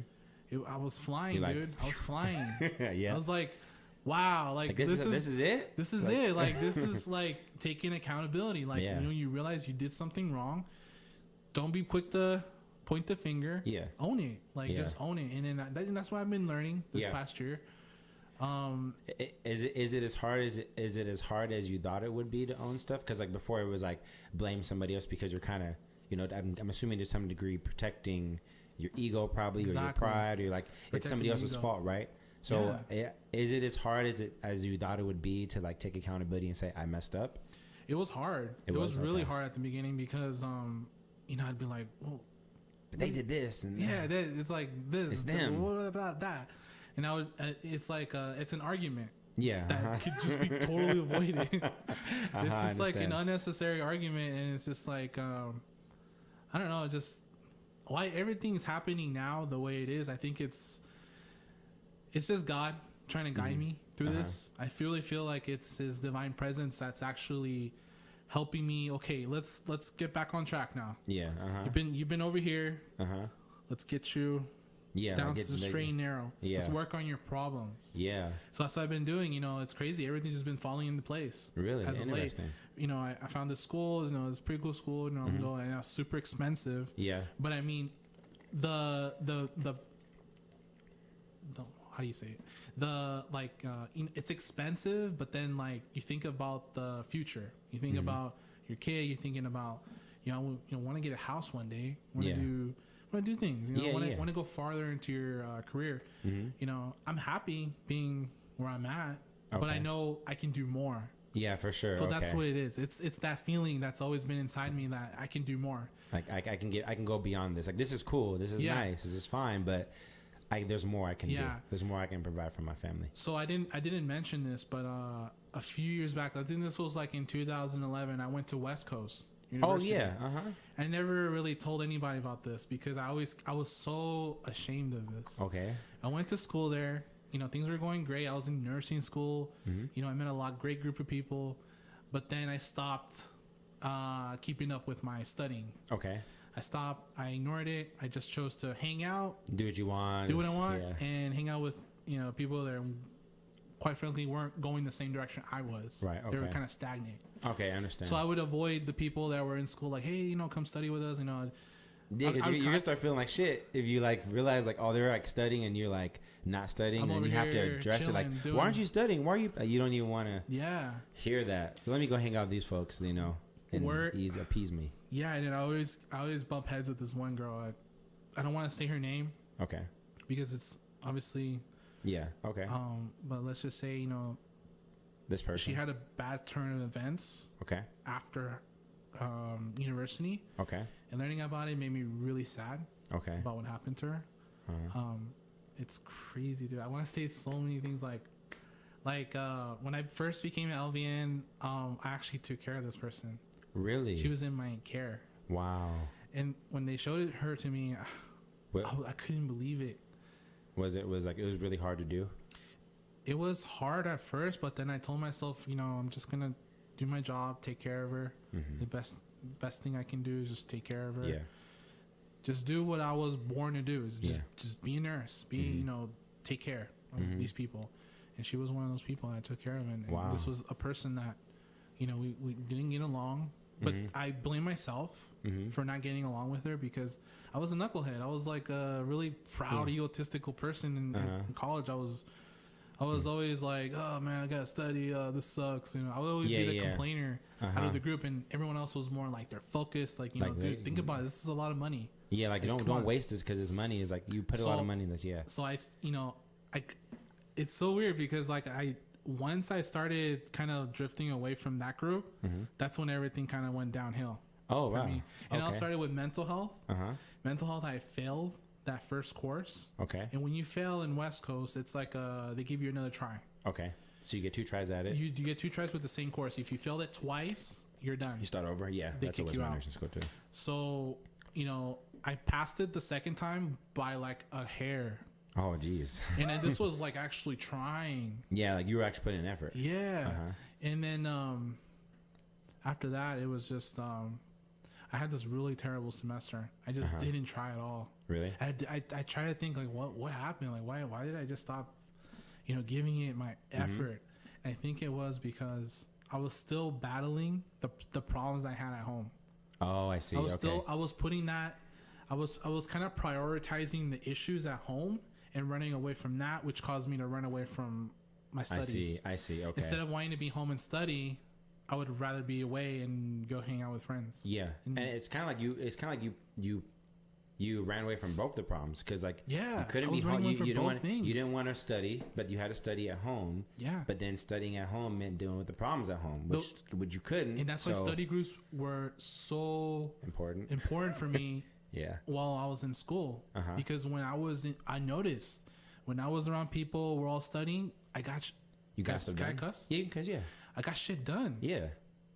it, I was flying, dude. I was flying. Yeah, [LAUGHS] yeah. I was like, wow, like, like this, this, is, is, this is it. this is Like- it. Like this [LAUGHS] is like taking accountability. Like Yeah. you know, you realize you did something wrong. Don't be quick to point the finger. Yeah. Own it. Like Yeah. just own it. And then that, and that's what I've been learning this Yeah. past year. Um, Is it is it as hard as it, is it as hard as you thought it would be to own stuff? Because like before, it was like blame somebody else because you're kind of you know I'm, I'm assuming to some degree protecting your ego probably or your pride or like it's somebody else's ego. fault, right? So yeah, is it as hard as it as you thought it would be to like take accountability and say I messed up? it was hard. It It, was, was, really okay. hard at the beginning because um, you know, I'd be like, well, But they did this and yeah, that, it's like this, It's the- them. what about that? And I would, uh, it's like uh, it's an argument yeah. that uh-huh. could just be totally [LAUGHS] avoided. it's Uh-huh, I just like an unnecessary argument, and it's just like um, I don't know, just why everything's happening now the way it is. I think it's it's just God trying to guide Mhm. me through Uh-huh. this. I really feel like it's His divine presence that's actually helping me. Okay, let's let's get back on track now. Yeah. Uh huh. You've been you've been over here. Uh huh. Let's get you Yeah. down to the straight and narrow. Yeah, Let's work on your problems. Yeah. So that's what I've been doing. You know, it's crazy. Everything's just been falling into place. Really As of late. interesting. You know, I, I found this school. You know, it's a pretty cool school. You know, Mhm. I'm going. And it was super expensive. Yeah. But I mean, the the the how do you say it? The like uh, it's expensive, but then like you think about the future. You think Mhm. about your kid. You're thinking about you know you know want to get a house one day. Want to Yeah. do want to do things. You know, Yeah, want to yeah. go farther into your uh, career. hmm You know, I'm happy being where I'm at, but I know I can do more. Yeah, for sure. So that's what it is. It's it's that feeling that's always been inside me that I can do more. like I, I can get I can go beyond this. Like this is cool. This is Yeah. nice. This is fine. But I, there's more I can do. Yeah. There's more I can provide for my family. So I didn't I didn't mention this, but uh, a few years back, I think this was like in 2011. I went to West Coast. University. Oh yeah. Uh huh. I never really told anybody about this because I always I was so ashamed of this. Okay. I went to school there. You know, things were going great. I was in nursing school. hmm You know, I met a lot great group of people, but then I stopped uh, keeping up with my studying. Okay. I stopped. I ignored it. I just chose to hang out, Do what you want. do what I want, Yeah. and hang out with you know people that, quite frankly, weren't going the same direction I was. Right, They were kind of stagnant. Okay, I understand. So I would avoid the people that were in school, like, hey, you know, come study with us. You know, yeah, because you're, you're gonna start feeling like shit if you like realize like oh they're like studying and you're like not studying I'm and you have to address it like doing- why aren't you studying? Why are you? You don't even want to yeah, hear that. Let me go hang out with these folks. You know, and Word- ease appease me. Yeah. And I always, I always bump heads with this one girl. I, I don't want to say her name Okay. because it's obviously, Yeah. Okay. um, but let's just say, you know, this person. she had a bad turn of events okay. after um, university, Okay. and learning about it made me really sad Okay. about what happened to her. Uh, Um, it's crazy, dude. I want to say so many things like, like uh, when I first became an LVN, um, I actually took care of this person. Really? She was in my care, wow. and when they showed it, her to me, What, I, I couldn't believe it. was it? Was like it was really hard to do. It was hard at first, but then I told myself, you know, I'm just gonna do my job, take care of her. hmm The best best thing I can do is just take care of her. Yeah. Just do what I was born to do. Is just Yeah. just be a nurse. Be Mhm. you know, take care of Mhm. these people. And she was one of those people I took care of. And, and this was a person that, you know, we, we didn't get along. But Mhm. I blame myself hmm for not getting along with her because I was a knucklehead. I was like a really proud, egotistical person in, Uh-huh. in college. I was, I was always like, oh man, I gotta study. Uh, this sucks. You know, I would always Yeah, be the yeah. complainer out Uh-huh. of the group, and everyone else was more like they're focused. Like you know, Like dude, think about it. This is a lot of money. Yeah, like Like, don't don't on. waste this because it's money. Is like you put a lot of money in this. Yeah. So I, you know, I, it's so weird because like I once I started kind of drifting away from that group, hmm that's when everything kind of went downhill Oh for wow. me. And I Okay. started with mental health. Uh huh. Mental health, I failed that first course. Okay. And when you fail in West Coast, it's like uh, they give you another try. Okay. So you get two tries at it. You, you get two tries with the same course. If you failed it twice, you're done. You start over. Yeah, They that's kick always you my out. nursing school too. So, you know, I passed it the second time by like a hair. Oh geez. And then this [LAUGHS] was like actually trying. Yeah, like you were actually putting in effort. Yeah. Uh-huh. And then um, after that, it was just um, I had this really terrible semester. I just Uh-huh. didn't try at all. Really? I, I, I try to think like what what happened like why why did I just stop you know giving it my Mm-hmm. effort I think it was because I was still battling the the problems I had at home Oh, I see. I was okay. still I was putting that I was I was kind of prioritizing the issues at home and running away from that which caused me to run away from my studies. I see. I see. Okay. instead of wanting to be home and study I would rather be away and go hang out with friends yeah, And- and it's kind of like you. It's kind of like you. You. you ran away from both the problems because like Yeah, you couldn't be home. You, you didn't want you didn't want to study, but you had to study at home. Yeah. But then studying at home meant dealing with the problems at home, which which you couldn't. and that's why study groups were so important. important for me [LAUGHS] Yeah. while I was in school Uh-huh. because when I was in, I noticed when I was around people we're all studying I got sh- You got stuff done? cuss? Yeah, because yeah, I got shit done yeah,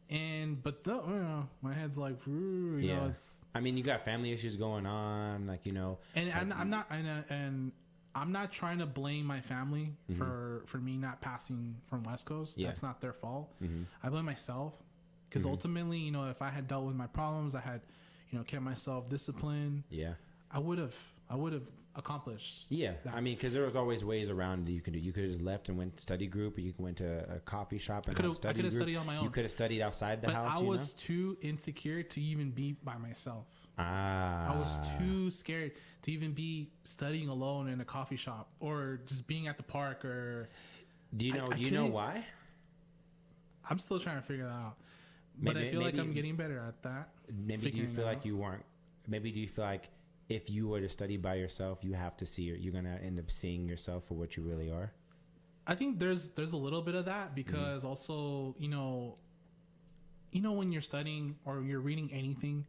and but the, you know my head's like you yeah. know it's I mean, you got family issues going on, like you know. and like, I'm, I'm not and, uh, and I'm not trying to blame my family for for me not passing from West Coast Mm-hmm. Yeah. that's not their fault Mhm. I blame myself because Mm-hmm. ultimately you know if I had dealt with my problems I had you know kept myself disciplined Yeah. I would have I would have accomplished Yeah, that. I mean, because there was always ways around that you could do. You could have just left and went study group, or you could went to a coffee shop and study I could've group. studied on my own. You could have studied outside the but house. I was too insecure to even be by myself. ah, I was too scared to even be studying alone in a coffee shop or just being at the park or Do you know? I do you know why? I'm still trying to figure that out. But Maybe- I feel like I'm getting better at that. Maybe do you feel like out. you weren't? Maybe do you feel like if you were to study by yourself, you have to see you're gonna end up seeing yourself for what you really are. I think there's there's a little bit of that Mm-hmm. because also, you know, you know when you're studying or you're reading anything,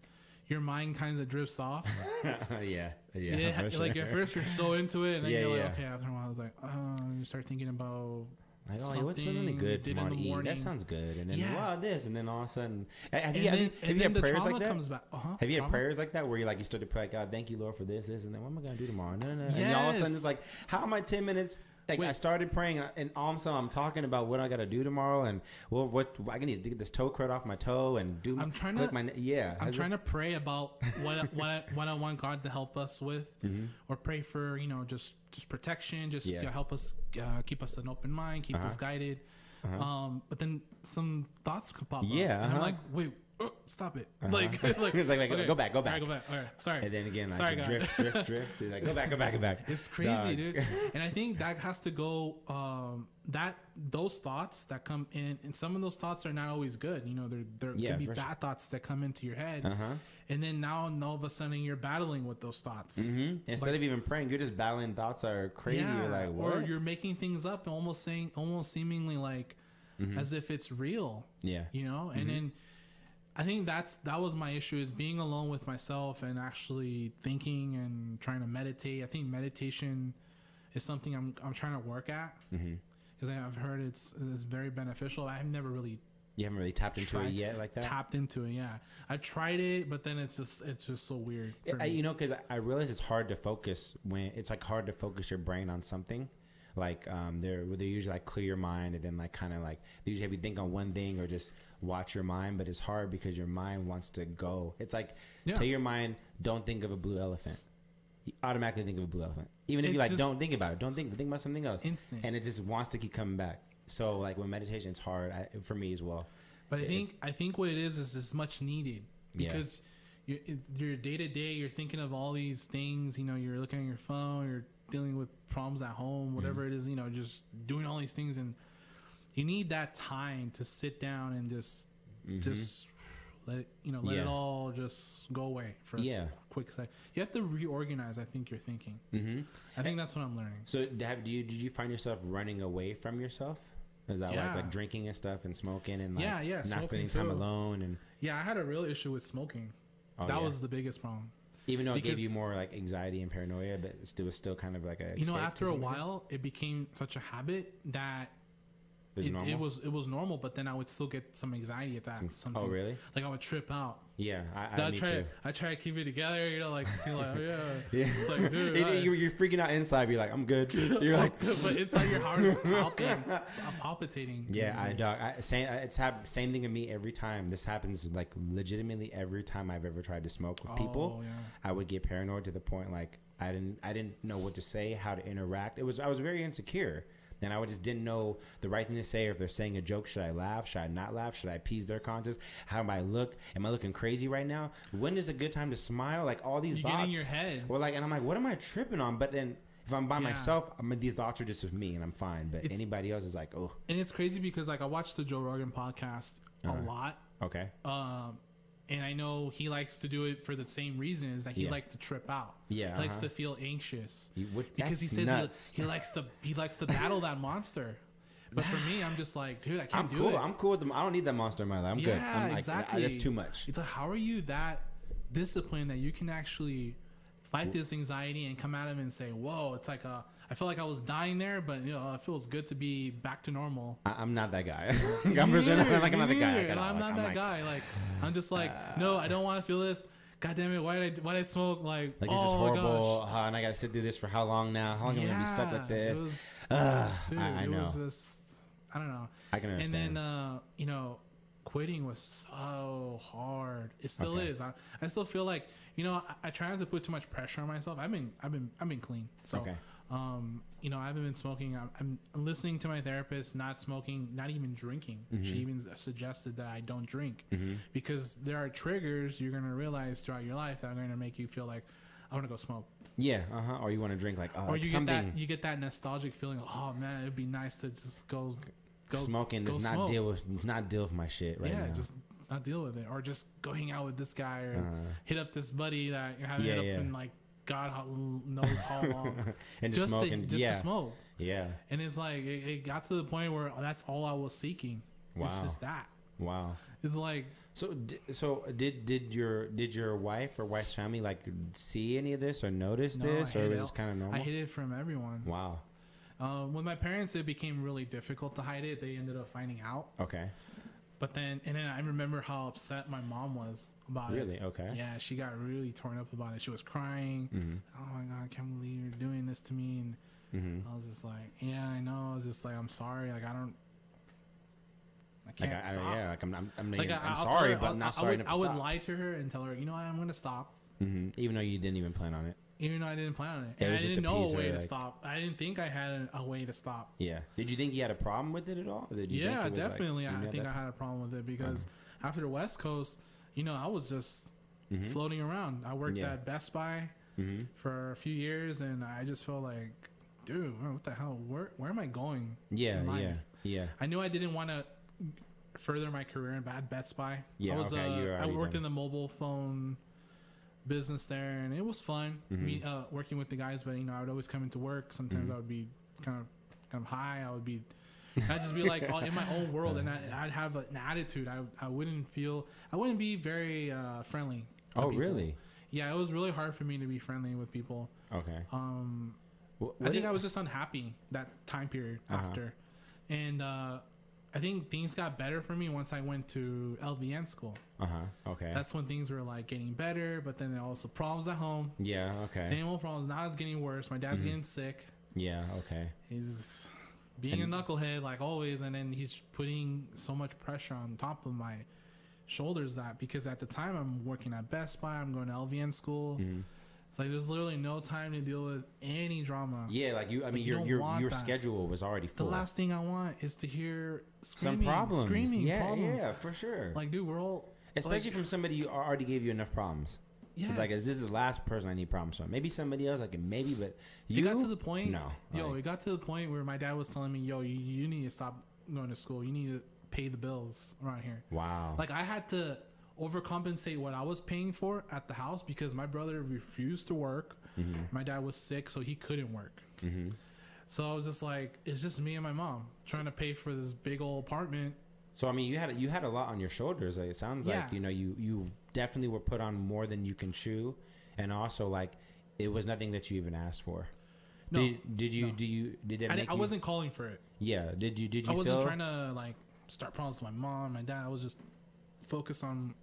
your mind kind of drifts off. [LAUGHS] yeah, yeah. Yeah, for like at first you're so into it, and then Yeah, you're like, yeah. okay. After a while, I was like, oh, you start thinking about Like, oh, what's really good did in tomorrow the to eat? That sounds good. And then Yeah. wow, this, and then all of a sudden, have and you, then, have you, have you had the prayers like that? comes back. Uh-huh, Have you had prayers like that where you like you started to pray like God, thank you Lord for this, this, and then what am I gonna do tomorrow? No, no, no. And all of a sudden it's like, how am I ten minutes? Like Wait. I started praying, uh, and all of a sudden I'm talking about what I gotta do tomorrow, and well, what I need to get this toe crud off my toe and do. I'm trying to- My, yeah, I'm Has it- trying to pray about what I- [LAUGHS] what I, what I want God to help us with, or pray for you know just just protection, just Mm-hmm. Yeah. you know, help us uh, keep us an open mind, keep us Uh-huh. guided. Uh-huh. Um, but then some thoughts pop up, Yeah, and I'm uh-huh. like, wait, oh, stop it, Uh-huh. like, [LAUGHS] like, It's like, like, go back, go All right, back. go back. All right, sorry. And then again, like Sorry, God. drift, drift, drift. like, go back, go back, go back. It's crazy, Dog. dude. [LAUGHS] And I think that has to go. Um, that those thoughts that come in, and some of those thoughts are not always good. You know, there there Yeah, could be bad sure. thoughts that come into your head, Uh-huh. and then now all of a sudden you're battling with those thoughts. hmm Instead of even praying, you're just battling thoughts that are crazy. you're like, what? or you're making things up and almost saying, almost seemingly like Mm-hmm. as if it's real. yeah. You know, and then. I think that's that was my issue is being alone with myself and actually thinking and trying to meditate. I think meditation is something I'm I'm trying to work at mm-hmm. because I've heard it's it's very beneficial. I've never really You haven't really tapped into Try- it yet, like that. tapped into it. Yeah, I've tried it, but then it's just it's just so weird. For I, me. you know, because I realize it's hard to focus when it's like hard to focus your brain on something. Like um, they're they usually like clear your mind and then like kind of like they usually have you think on one thing or just watch your mind, but it's hard because your mind wants to go. It's like Yeah. tell your mind don't think of a blue elephant. You automatically think of a blue elephant, even if It's you like don't think about it. Don't think think about something else, Instant. and it just wants to keep coming back. So like when meditation, it's hard I, for me as well. But I It's- think I think what it is is is much needed Yeah. because you, it, your day to day you're thinking of all these things. You know, you're looking at your phone, you're dealing with problems at home, whatever Mm-hmm. it is. You know, just doing all these things, and you need that time to sit down and just just let it you know let it Mm-hmm. All just go away for a Yeah. quick sec. You have to reorganize. I think you're thinking. Mm-hmm. I think that's what I'm learning. So have do you did you find yourself running away from yourself? Is that like Yeah. like drinking and stuff and smoking and like Yeah, yeah, not spending time too. alone and Yeah, I had a real issue with smoking. oh, that yeah. was the biggest problem. Even though it gave you more like anxiety and paranoia, but it was still kind of like a You know, after a while, it became such a habit that it was it, normal. it was it was normal. But then I would still get some anxiety attacks. Something. oh really? Like I would trip out. Yeah, I, I, I, try too. I try to keep it together. You know, like see like oh, yeah. [LAUGHS] Yeah, It's like, dude, [LAUGHS] You- I- you, you're freaking out inside. You're like, I'm good. [LAUGHS] You're like, but inside your heart is palpitating. uh, palpitating. Yeah, I dog. I, same. It's hap- same thing to me every time. This happens like legitimately every time I've ever tried to smoke with like, people. Oh, yeah. I would get paranoid to the point like I didn't I didn't know what to say, how to interact. It was I was very insecure. And I just didn't know the right thing to say. Or if they're saying a joke, should I laugh? Should I not laugh? Should I appease their conscience? How do I look? Am I looking crazy right now? When is a good time to smile? Like all these You thoughts. get in your head. Or like, and I'm like, what am I tripping on? But then if I'm by Yeah. myself, I mean, these thoughts are just with me, and I'm fine. But It's- anybody else is like, oh, And it's crazy because like I watched the Joe Rogan podcast Uh-huh. a lot. okay, Um, and I know he likes to do it for the same reason is that he Yeah. likes to trip out. Yeah, he likes uh-huh. to feel anxious You- what- because he says nuts. he, he likes to he likes to battle that monster. But for me, I'm just like, dude, I can't I'm do cool. it. I'm cool with them. I don't need that monster in my life. I'm good. Yeah, I'm like, exactly. That's too much. It's like, how are you that disciplined that you can actually fight this anxiety and come at him and say, "Whoa!" It's like a. I feel like I was dying there, but you know, it feels good to be back to normal. I, I'm not that guy. [LAUGHS] [LAUGHS] I'm sure like I'm not guy. Like, I'm don't- not like, that I'm guy. Like, I'm just like, no, I don't want to feel this. God damn it! Why did I? Why did I smoke? Like, Like oh this is my horrible, uh, and I gotta sit through this for how long now? How long am I gonna be stuck Yeah, like this? It was, Ugh, dude, I, I it know. was just, I don't know. I can understand. And then, uh, you know, quitting was so hard. It still Okay. is. I, I still feel like, you know, I, I try not to put too much pressure on myself. I've been, I've been, I've been clean. So, Okay. Um, you know, I haven't been smoking. I'm, I'm listening to my therapist, not smoking, not even drinking. Mm-hmm. She even suggested that I don't drink because there are triggers you're going to realize throughout your life that are going to make you feel like, I want to go smoke. yeah, uh huh. Or you want to drink like, oh, or you something. get that, you get that nostalgic feeling. Of, oh man, it'd be nice to just go, go smoking go does not smoke. deal with not deal with my shit right yeah, now. just not deal with it, or just go hang out with this guy, or Uh-huh. hit up this buddy that you're having Yeah, up yeah. in like God knows how [LAUGHS] long, and just, just smoking. to just yeah, to smoke. yeah. And it's like it, it got to the point where that's all I was seeking. It's Wow. just that. Wow. It's like So, so did did your did your wife or wife's family like see any of this or notice no, this, or was it. this kind of normal? I hid it from everyone. Wow. Um, with my parents, it became really difficult to hide it. They ended up finding out. Okay. But then, and then I remember how upset my mom was about it. Really? Okay. Yeah, she got really torn up about it. She was crying. Mm-hmm. Oh my god, I can't believe you're doing this to me. And Mm-hmm. I was just like, yeah, I know. I was just like, I'm sorry. Like I don't, I can't I, I, stop. yeah, like I'm I'm, I'm, Like I'm I, sorry, her- but I'll- not I sorry would, enough I would lie to her and tell her, you know what, I'm gonna stop, hmm Even though you didn't even plan on it. even though I didn't plan on it. Yeah, it and I didn't to know a way her, to stop. I didn't think I had a, a way to stop. Yeah. Did you think you had a problem with it at all? Did you yeah, think it was, like, definitely. I think that- Uh-huh. I had a problem with it because after the West Coast, you know, I was just Mhm. floating around. I worked Yeah. at Best Buy Mhm. for a few years, and I just felt like, dude, what the hell? Where where am I going? Yeah, yeah, yeah. I knew I didn't want to further my career in bad Best Buy. Yeah, I was. okay, uh, I worked done. in the mobile phone business there, and it was fun. Mm-hmm. Me uh, working with the guys, but you know, I would always come into work. Sometimes Mm-hmm. I would be kind of kind of high. I would be. I'd just be like all in my own [LAUGHS] world, and I, I'd have an attitude. I, I wouldn't feel. I wouldn't be very uh, friendly. Oh, people. really? Yeah, it was really hard for me to be friendly with people. Okay. Um, Wh- I think I was just unhappy that time period Uh-huh. after, and uh, I think things got better for me once I went to LVN school. Uh-huh. Okay. That's when things were like getting better, but then there also problems at home. yeah. Okay. Same old problems. Now it's getting worse. My dad's getting sick. Yeah. Okay. He's being And- a knucklehead like always, and then he's putting so much pressure on top of my shoulders that because at the time I'm working at Best Buy, I'm going to LVN school. Mm-hmm. It's like there's literally no time to deal with any drama. Yeah, like you. I mean, you your your that. schedule was already full. The last thing I want is to hear Some screaming, problems. screaming yeah, problems. yeah, for sure. Like, dude, we're all Especially like, from somebody who already gave you enough problems. Yes. It's like is this is the last person I need problems from. Maybe somebody else, like maybe, but It you got to the point. No, yo, like- it got to the point where my dad was telling me, "Yo, you, you need to stop going to school. You need to pay the bills around here." Wow. Like I had to overcompensate what I was paying for at the house because my brother refused to work. Mm-hmm. My dad was sick, so he couldn't work. hmm So I was just like, it's just me and my mom trying to pay for this big old apartment. So I mean, you had you had a lot on your shoulders. Like, it sounds Yeah. like you know you you definitely were put on more than you can chew, and also like it was nothing that you even asked for. No, did, did you no. do you did it I, make didn't- I you- wasn't calling for it. yeah did you did you I wasn't feel trying to like start problems with my mom, my dad. I was just focused on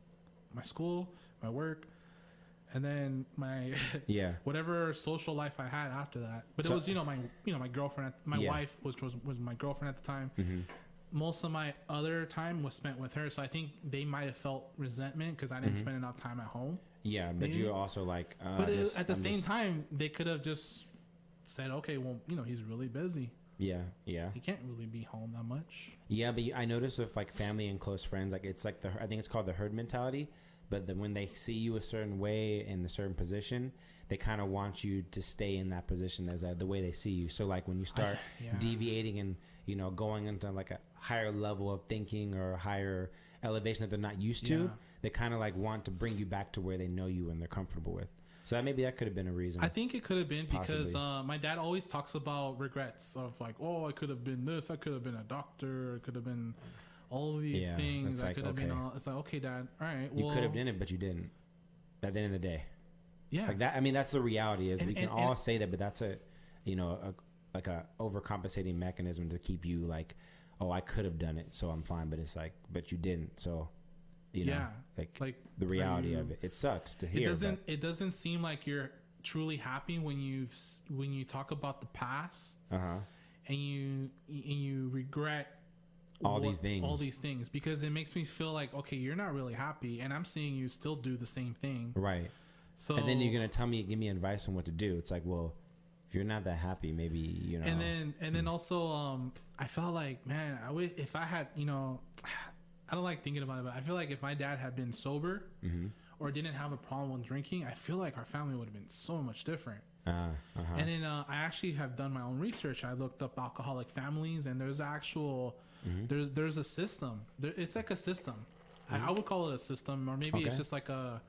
my school, my work, and then my [LAUGHS] yeah whatever social life I had after that. But So- it was you know my you know my girlfriend, at, my Yeah. wife, which was was my girlfriend at the time. hmm Most of my other time was spent with her, so I think they might have felt resentment because I didn't Mm-hmm. spend enough time at home. yeah but Maybe. you're also like uh, But just- at the I'm same just- time, they could have just said, "Okay, well, you know, he's really busy. yeah yeah He can't really be home that much." Yeah, but I notice with like family and close friends, like it's like the I think it's called the herd mentality. But then when they see you a certain way in a certain position, they kind of want you to stay in that position as that the way they see you. So like when you start yeah. deviating and you know, going into like a higher level of thinking or higher elevation that they're not used to. Yeah. They kind of like want to bring you back to where they know you and they're comfortable with. So that maybe that could have been a reason. I think it could have been because uh, my dad always talks about regrets of like, oh, I could have been this, I could have been a doctor, I could have been all these Yeah, things. I like, could have been all. It's like, okay, dad, all right, Well, you could have done it, but you didn't. At the end of the day, yeah, like that. I mean, that's the reality. Is And- we can and- all and- say that, but that's a, you know, a, like a overcompensating mechanism to keep you like, oh, I could have done it, so I'm fine. But it's like, but you didn't. So, you know, like like the reality of it. It sucks to it hear. doesn't. It doesn't seem like you're truly happy when you've when you talk about the past Uh huh. and you and you regret All these things. all these things because it makes me feel like okay you're not really happy and i'm seeing you still do the same thing Right. so and then you're gonna tell me, give me advice on what to do. It's like, well, if you're not that happy, maybe you know. and then and Hmm. then also um i felt like man i wish if i had you know [SIGHS] i don't like thinking about it but i feel like if my dad had been sober hmm or didn't have a problem with drinking i feel like our family would have been so much different Uh, uh-huh. and then uh, i actually have done my own research i looked up alcoholic families and there's actual Mm-hmm. there's there's a system there, it's like a system I, I would call it a system or maybe Mm-hmm. Okay. it's just like a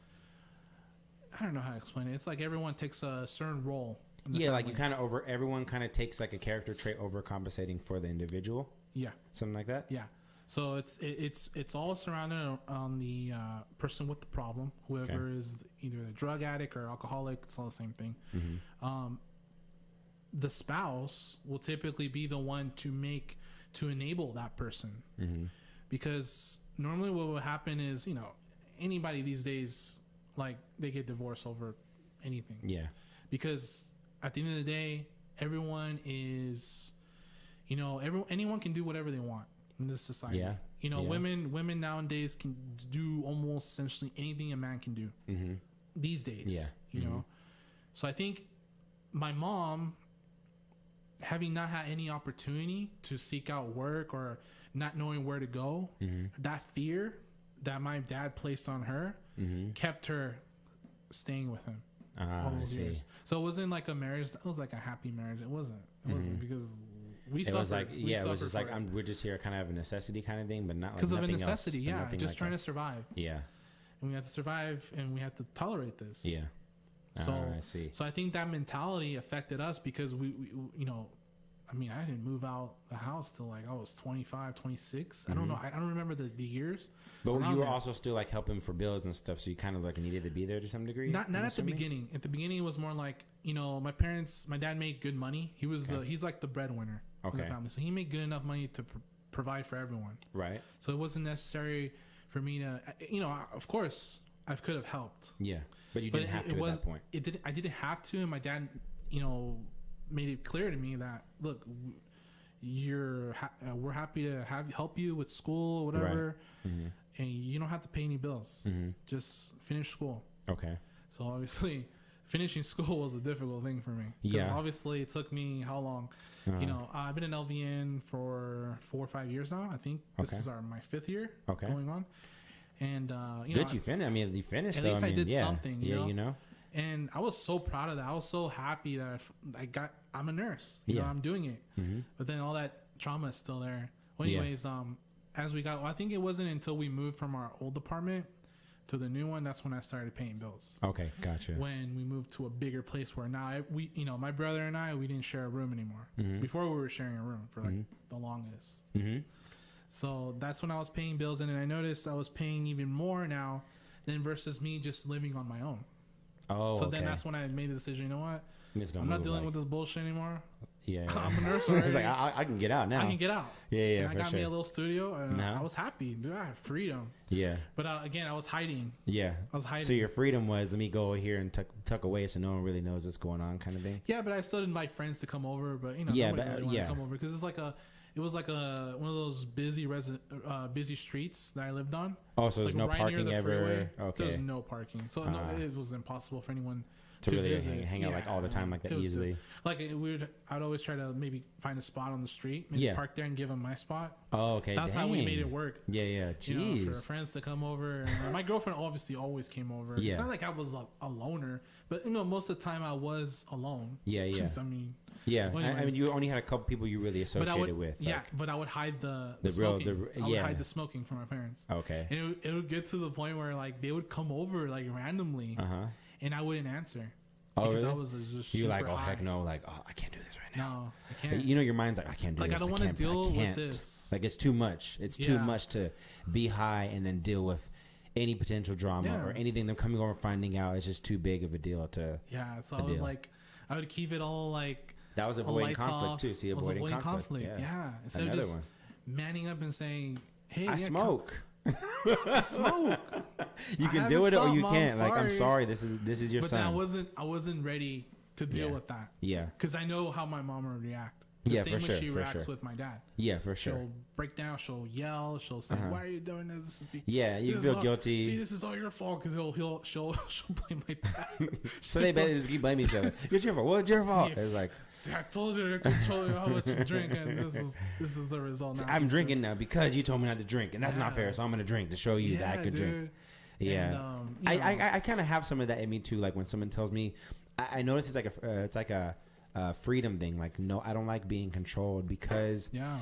i don't know how to explain it it's like everyone takes a certain role yeah, like you kind of over. Everyone kind of takes like a character trait overcompensating for the individual, yeah something like that. Yeah. So it's it, it's it's all surrounded on the uh, person with the problem, whoever is either a drug addict or alcoholic. It's all the same thing. Mm-hmm. Um, the spouse will typically be the one to make to enable that person Mm-hmm. because normally what will happen is you know anybody these days like they get divorced over anything Yeah. because at the end of the day, everyone is, you know, everyone anyone can do whatever they want in this society. Yeah. You know, Yeah. women women nowadays can do almost essentially anything a man can do Mm-hmm. these days. Yeah. You know, so I think my mom, having not had any opportunity to seek out work or not knowing where to go, Mm-hmm. that fear that my dad placed on her Mm-hmm. kept her staying with him Ah, all those see. years. So it wasn't like a marriage. It was like a happy marriage. It wasn't. It wasn't because we It suffered. was like, we yeah, it was just like I'm, we're just here, kind of a necessity kind of thing, but not like because of a nothing else, necessity. yeah, just like trying that. to survive, Yeah. and we had to survive, and we had to tolerate this. Yeah. So Ah, I see. So I think that mentality affected us because we, we you know, I mean, I didn't move out the house till like I was 25, 26. I don't mm-hmm. know. I, don't remember the, the years. But you were there. also still like helping for bills and stuff, so you kind of like needed to be there to some degree. Not not at the beginning. At the beginning, it was more like you know, my parents, my dad made good money. He was the he's like the breadwinner of the family, so he made good enough money to pr- provide for everyone. Right. So it wasn't necessary for me to, you know, of course, I could have helped, Yeah. But you didn't it, have to it at was that point. it didn't. I didn't have to, and my dad, you know, made it clear to me that look, you're ha- uh, we're happy to have help you with school, or whatever, Mm-hmm. and you don't have to pay any bills. Mm-hmm. Just finish school. Okay. So obviously, [LAUGHS] finishing school was a difficult thing for me. Yeah. Obviously, it took me how long? Uh-huh. You know, I've been in LVN for four or five years now. I think this Okay. is our my fifth year Okay. going on. And uh, you Good, know, you finished. I mean, you finished. At though. least I mean, did yeah. something, you Yeah, know? you know. And I was so proud of that. I was so happy that I got. I'm a nurse. You know, Yeah. I'm doing it. Mm-hmm. But then all that trauma is still there. Well, Yeah. anyways, um, as we got, well, I think it wasn't until we moved from our old apartment to the new one that's when I started paying bills. Okay, gotcha. when we moved to a bigger place where now I, we you know my brother and I we didn't share a room anymore. Mhm. Before we were sharing a room for like Mhm. the longest. Mm-hmm. So that's when I was paying bills and then I noticed I was paying even more now than versus me just living on my own. Oh, so okay. then that's when I made the decision, you know what? I'm, just gonna I'm not dealing like- with this bullshit anymore. Yeah, yeah. [LAUGHS] I'm a nurse [LAUGHS] it's already. like I, I can get out now. I can get out. yeah, yeah, and I got sure. me a little studio and No. I was happy. Dude, I had freedom. yeah, But uh, again, I was hiding. yeah. I was hiding. So your freedom was let me go over here and tuck tuck away so no one really knows what's going on, kind of thing. Yeah, but I still didn't invite friends to come over. But you know, Yeah, but, really wanted yeah. to come over because it's like a, it was like a one of those busy resi- uh, busy streets that I lived on. Oh, so there's like no right parking the ever. freeway, Okay, There's no parking, so no, Ah. it was impossible for anyone to, to really hang, hang out like all the time like that easily. like we would. I'd always try to maybe find a spot on the street, maybe Yeah. park there and give them my spot. Oh, okay. That's how we made it work. Yeah, yeah. You know, for Jeez. friends to come over. And my girlfriend obviously always came over. Yeah. It's not like I was a, a loner, but you know, most of the time I was alone. Yeah, yeah. I mean, Yeah, Well, I, I mean, you only had a couple people you really associated would, with. yeah, like- but I would hide the The the, real- smoking. the- I would yeah. hide the smoking from my parents, okay. and it would, it would get to the point where like they would come over like randomly, Uh huh. and I wouldn't answer Oh, because really? I was just You're like, oh heck no, like, oh, I can't do this right now. no, I can't. You know, your mind's like, I can't do like this. Like I don't want to deal with this. Like it's too much. It's too much to be high and then deal with any potential drama Yeah. or anything. Them coming over finding out. It's just too big of a deal to. yeah, so I would deal. like I would keep it all like That was avoiding conflict off. too. See, avoiding, avoiding conflict. conflict. Yeah. Yeah, instead Another of just one. manning up and saying, "Hey, I yeah, smoke. [LAUGHS] [LAUGHS] I smoke," You can do it or you Mom, can't. Like I'm sorry. sorry. This is this is your but then I son. wasn't I wasn't ready to deal Yeah. with that yeah. because I know how my mom would react. The Yeah, same for way sure, she reacts sure. with my dad. Yeah, for sure. She'll break down. She'll yell. She'll say, Uh-huh. "Why are you doing this?" Be- Yeah, you feel all- guilty. See, this is all your fault because he'll he'll she'll [LAUGHS] she'll blame my dad. [LAUGHS] so they better just keep blaming each other. [LAUGHS] It's your fault. Well, it's your fault. if- It's like See, I told you to control how much you drink, and this is this is the result. Now I'm drinking now because you told me not to drink, and that's not fair. So I'm gonna drink to show you doing- that I could drink. dude. Yeah. And, um, you I, I, I kind of have some of that in me too. Like when someone tells me, I, I notice it's like a uh, it's like a, uh freedom thing. Like no, I don't like being controlled because yeah.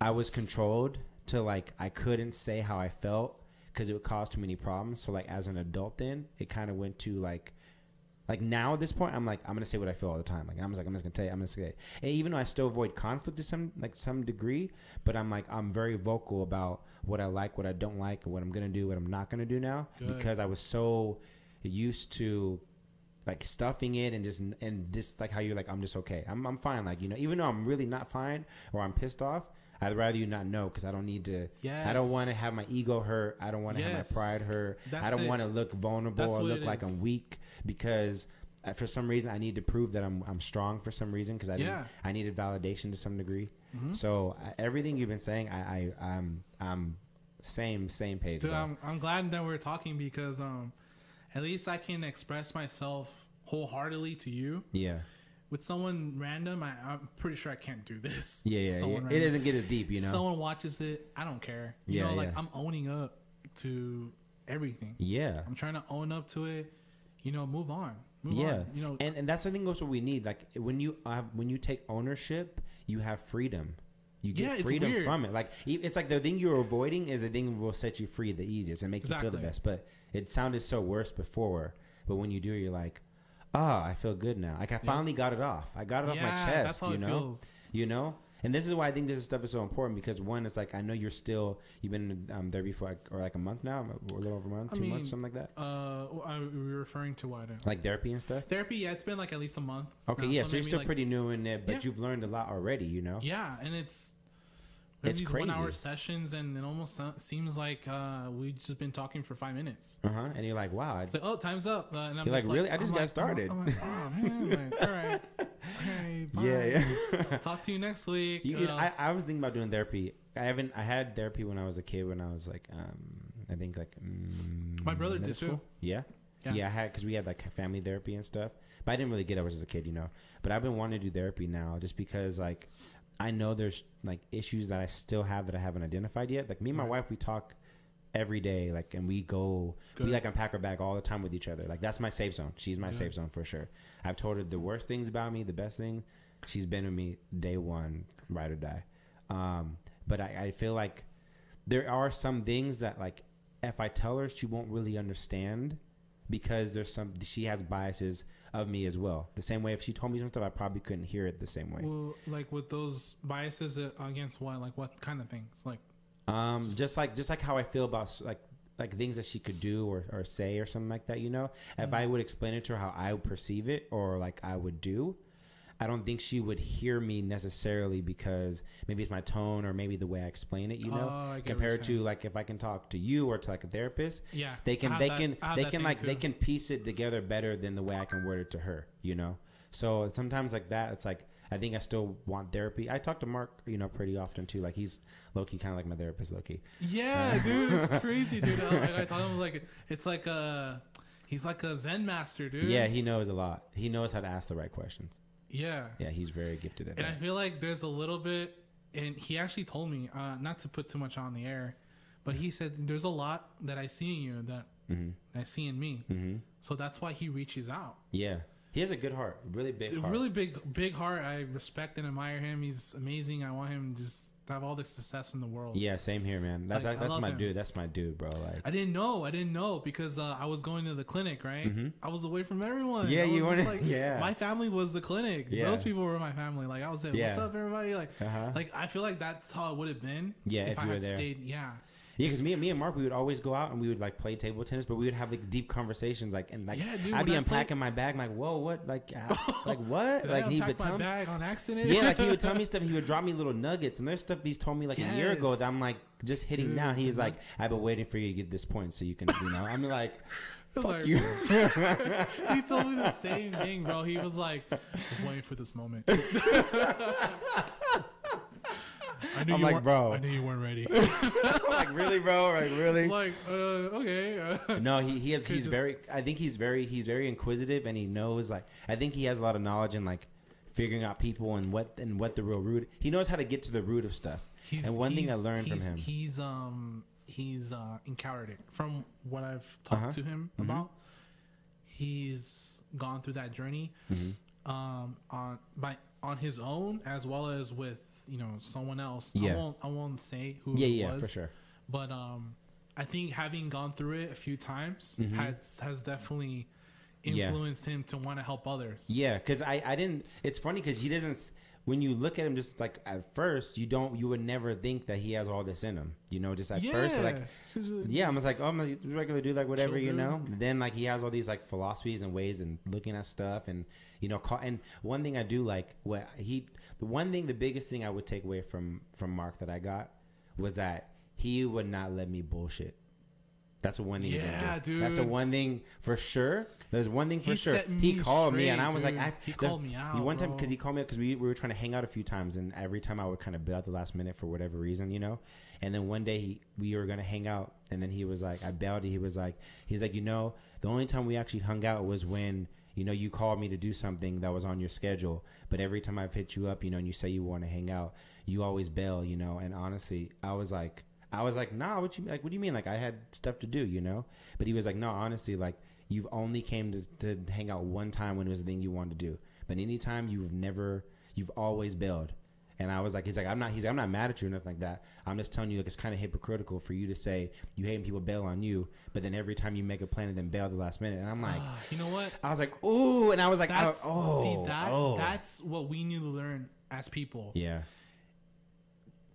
I was controlled to like I couldn't say how I felt because it would cause too many problems. So like as an adult, then it kind of went to like. Like now at this point, I'm like I'm gonna say what I feel all the time. Like I'm just like I'm just gonna tell you. I'm gonna say, it. and even though I still avoid conflict to some like some degree, but I'm like I'm very vocal about what I like, what I don't like, what I'm gonna do, what I'm not gonna do now, Good. because I was so used to like stuffing it and just and just like how you're like I'm just okay. I'm I'm fine. Like you know, even though I'm really not fine or I'm pissed off, I'd rather you not know because I don't need to. Yes. I don't want to have my ego hurt. I don't want to Yes. have my pride hurt. That's I don't want to look vulnerable That's or look like. I'm weak because uh, for some reason I need to prove that I'm I'm strong for some reason because I Yeah. I needed validation to some degree. Mhm. So uh, everything you've been saying, I, I I'm I'm same same page. Dude. I'm, I'm glad that we're talking because um, at least I can express myself wholeheartedly to you. yeah. With someone random, I, I'm pretty sure I can't do this. Yeah, yeah, yeah. It doesn't get as deep, you know. Someone watches it, I don't care. You Yeah, know, like yeah. I'm owning up to everything. yeah. I'm trying to own up to it. You know, move on. Move yeah, on. You know, and and that's I think that's what we need. Like when you have when you take ownership, you have freedom. You get Yeah, freedom from it. Like it's like the thing you're avoiding is the thing that will set you free the easiest and make you feel the best. But it sounded so worse before. But when you do, you're like, ah, I feel good now. Like I finally got it off. I got it off my chest. you know, feels. you know. And this is why I think this stuff is so important because one, it's like I know you're still you've been um, there before like, or like a month now, or a little over a month, I two mean, months, something like that. Uh, I, we were referring to what? uh, Like therapy and stuff. Therapy, yeah, it's been like at least a month. Okay, now, yeah, so, you're still like- pretty new in it, but Yeah. you've learned a lot already, you know? Yeah, and it's we It's these crazy. one hour sessions, and it almost seems like uh, we've just been talking for five minutes. Uh huh. And you're like, wow. It's like, oh, time's up. Uh, and I'm like, really? I just I'm got like, started. Oh, I'm like, oh man, all right, [LAUGHS] okay, bye. yeah, yeah. [LAUGHS] Talk to you next week. you, you know, Uh, I, I was thinking about doing therapy. I haven't. I had therapy when I was a kid. When I was like, um, I think like. Mm, My brother did too. school. Yeah? Yeah. yeah. I had because we had like family therapy and stuff. But I didn't really get it. I was just a kid, you know. But I've been wanting to do therapy now, just because like I know there's like issues that I still have that I haven't identified yet. Like me and my Right. wife, we talk every day. Like, and we go, Good. we like unpack our bag all the time with each other. Like that's my safe zone. She's my Good. safe zone for sure. I've told her the worst things about me, the best thing. She's been with me day one, ride or die. Um, but I, I feel like there are some things that like if I tell her, she won't really understand because there's some she has biases of me as well. The same way if she told me some stuff, I probably couldn't hear it the same way. well, like with those biases against what, like what kind of things, like Um, just like just like how I feel about like like things that she could do or, or say or something like that. You know, if Mm. I would explain it to her how I would perceive it or like I would do, I don't think she would hear me necessarily because maybe it's my tone or maybe the way I explain it. You know, Oh, I get what you're compared to like if I can talk to you or to like a therapist, yeah, they can they that- can they can like they can piece it together better than the way I can word it to her. You know, so sometimes like that, it's like. I think I still want therapy. I talk to Mark, you know, pretty often too. Like he's lowkey, kind of like my therapist, lowkey. Yeah, uh, dude, it's [LAUGHS] crazy, dude. I, I thought it was like it's like a he's like a Zen master, dude. Yeah, he knows a lot. He knows how to ask the right questions. Yeah. Yeah, he's very gifted at And I feel like there's a little bit, and he actually told me uh, not to put too much on the air, but he said there's a lot that I see in you that hmm I see in me. hmm So that's why he reaches out. Yeah, He has a good heart, really big heart. really big, big heart. I respect and admire him. He's amazing. I want him just to have all the success in the world. Yeah, same here, man. That, Like, that- that's my him. dude. That's my dude, bro. Like, I didn't know. I didn't know because uh, I was going to the clinic, right? Mhm. I was away from everyone. Yeah, you weren't- [LAUGHS] yeah. My family was the clinic. Yeah. Those people were my family. Like I was there. What's up, everybody? Like, uh-huh. like I feel like that's how it would have been. Yeah, if I you were had there. stayed. Yeah, Yeah, because me, and me and Mark, we would always go out and we would like play table tennis, but we would have like deep conversations, like and like Yeah, dude, I'd be unpacking my bag, I'm like, whoa, what, like, [LAUGHS] uh, like what, like he would my tell me, bag on accident. yeah, like he would tell me [LAUGHS] stuff. He would drop me little nuggets, and there's stuff he's told me like a year ago that I'm like just hitting Dude, now. He's like, I've been waiting for you to get this point so you can, you know. I'm like, [LAUGHS] fuck like, you. he told me the same thing, bro. He was like, I was waiting for this moment. I knew I'm you like, bro. I knew you weren't ready. [LAUGHS] like really, bro? Like really? was like, uh, okay. Uh, No, he, he has he's [LAUGHS] just- very I think he's very he's very inquisitive and he knows like I think he has a lot of knowledge in like figuring out people and what and what the real root he knows how to get to the root of stuff. He's, And one thing I learned from him- he's um he's uh encountered it from what I've talked Uh-huh. to him Mhm. about. He's gone through that journey Mm-hmm. um on by on his own as well as with you know someone else. Yeah. I won't I won't say who Yeah, yeah, was, for sure. but um I think having gone through it a few times Mhm. has has definitely Yeah. influenced him to want to help others. Yeah, because I, I didn't. It's funny because he doesn't. When you look at him, just like at first, you don't. You would never think that he has all this in him. You know, just at first, like yeah, I'm just like, oh, I'm a regular dude, like whatever, you know. Then like he has all these like philosophies and ways and looking at stuff and you know. Call, and one thing I do like, what he, the one thing, the biggest thing I would take away from from Mark that I got was that he would not let me bullshit. That's the one thing. Yeah, do. That's the one thing for sure. There's one thing for He sure. He called me and I straight, was like. I, He the- called me out, one time because he called me out because we, we were trying to hang out a few times and every time I would kind of bail at the last minute for whatever reason, you know. And then one day he, we were gonna hang out and then he was like, I bailed. He was like, he's like, you know, the only time we actually hung out was when you know you called me to do something that was on your schedule. But every time I've hit you up, you know, and you say you want to hang out, you always bail, you know. And honestly, I was like. I was like, nah, what you like? What do you mean? Like, I had stuff to do, you know. But he was like, no, honestly, like, you've only came to, to hang out one time when it was the thing you wanted to do. But anytime you've never, you've always bailed. And I was like, he's like, I'm not, he's like, I'm not mad at you or nothing like that. I'm just telling you, like, it's kind of hypocritical for you to say you hate when people bail on you, but then every time you make a plan and then bail at the last minute. And I'm like, Ah, you know what? I was like, ooh, and I was like, That's oh, see that oh. that's what we need to learn as people. yeah,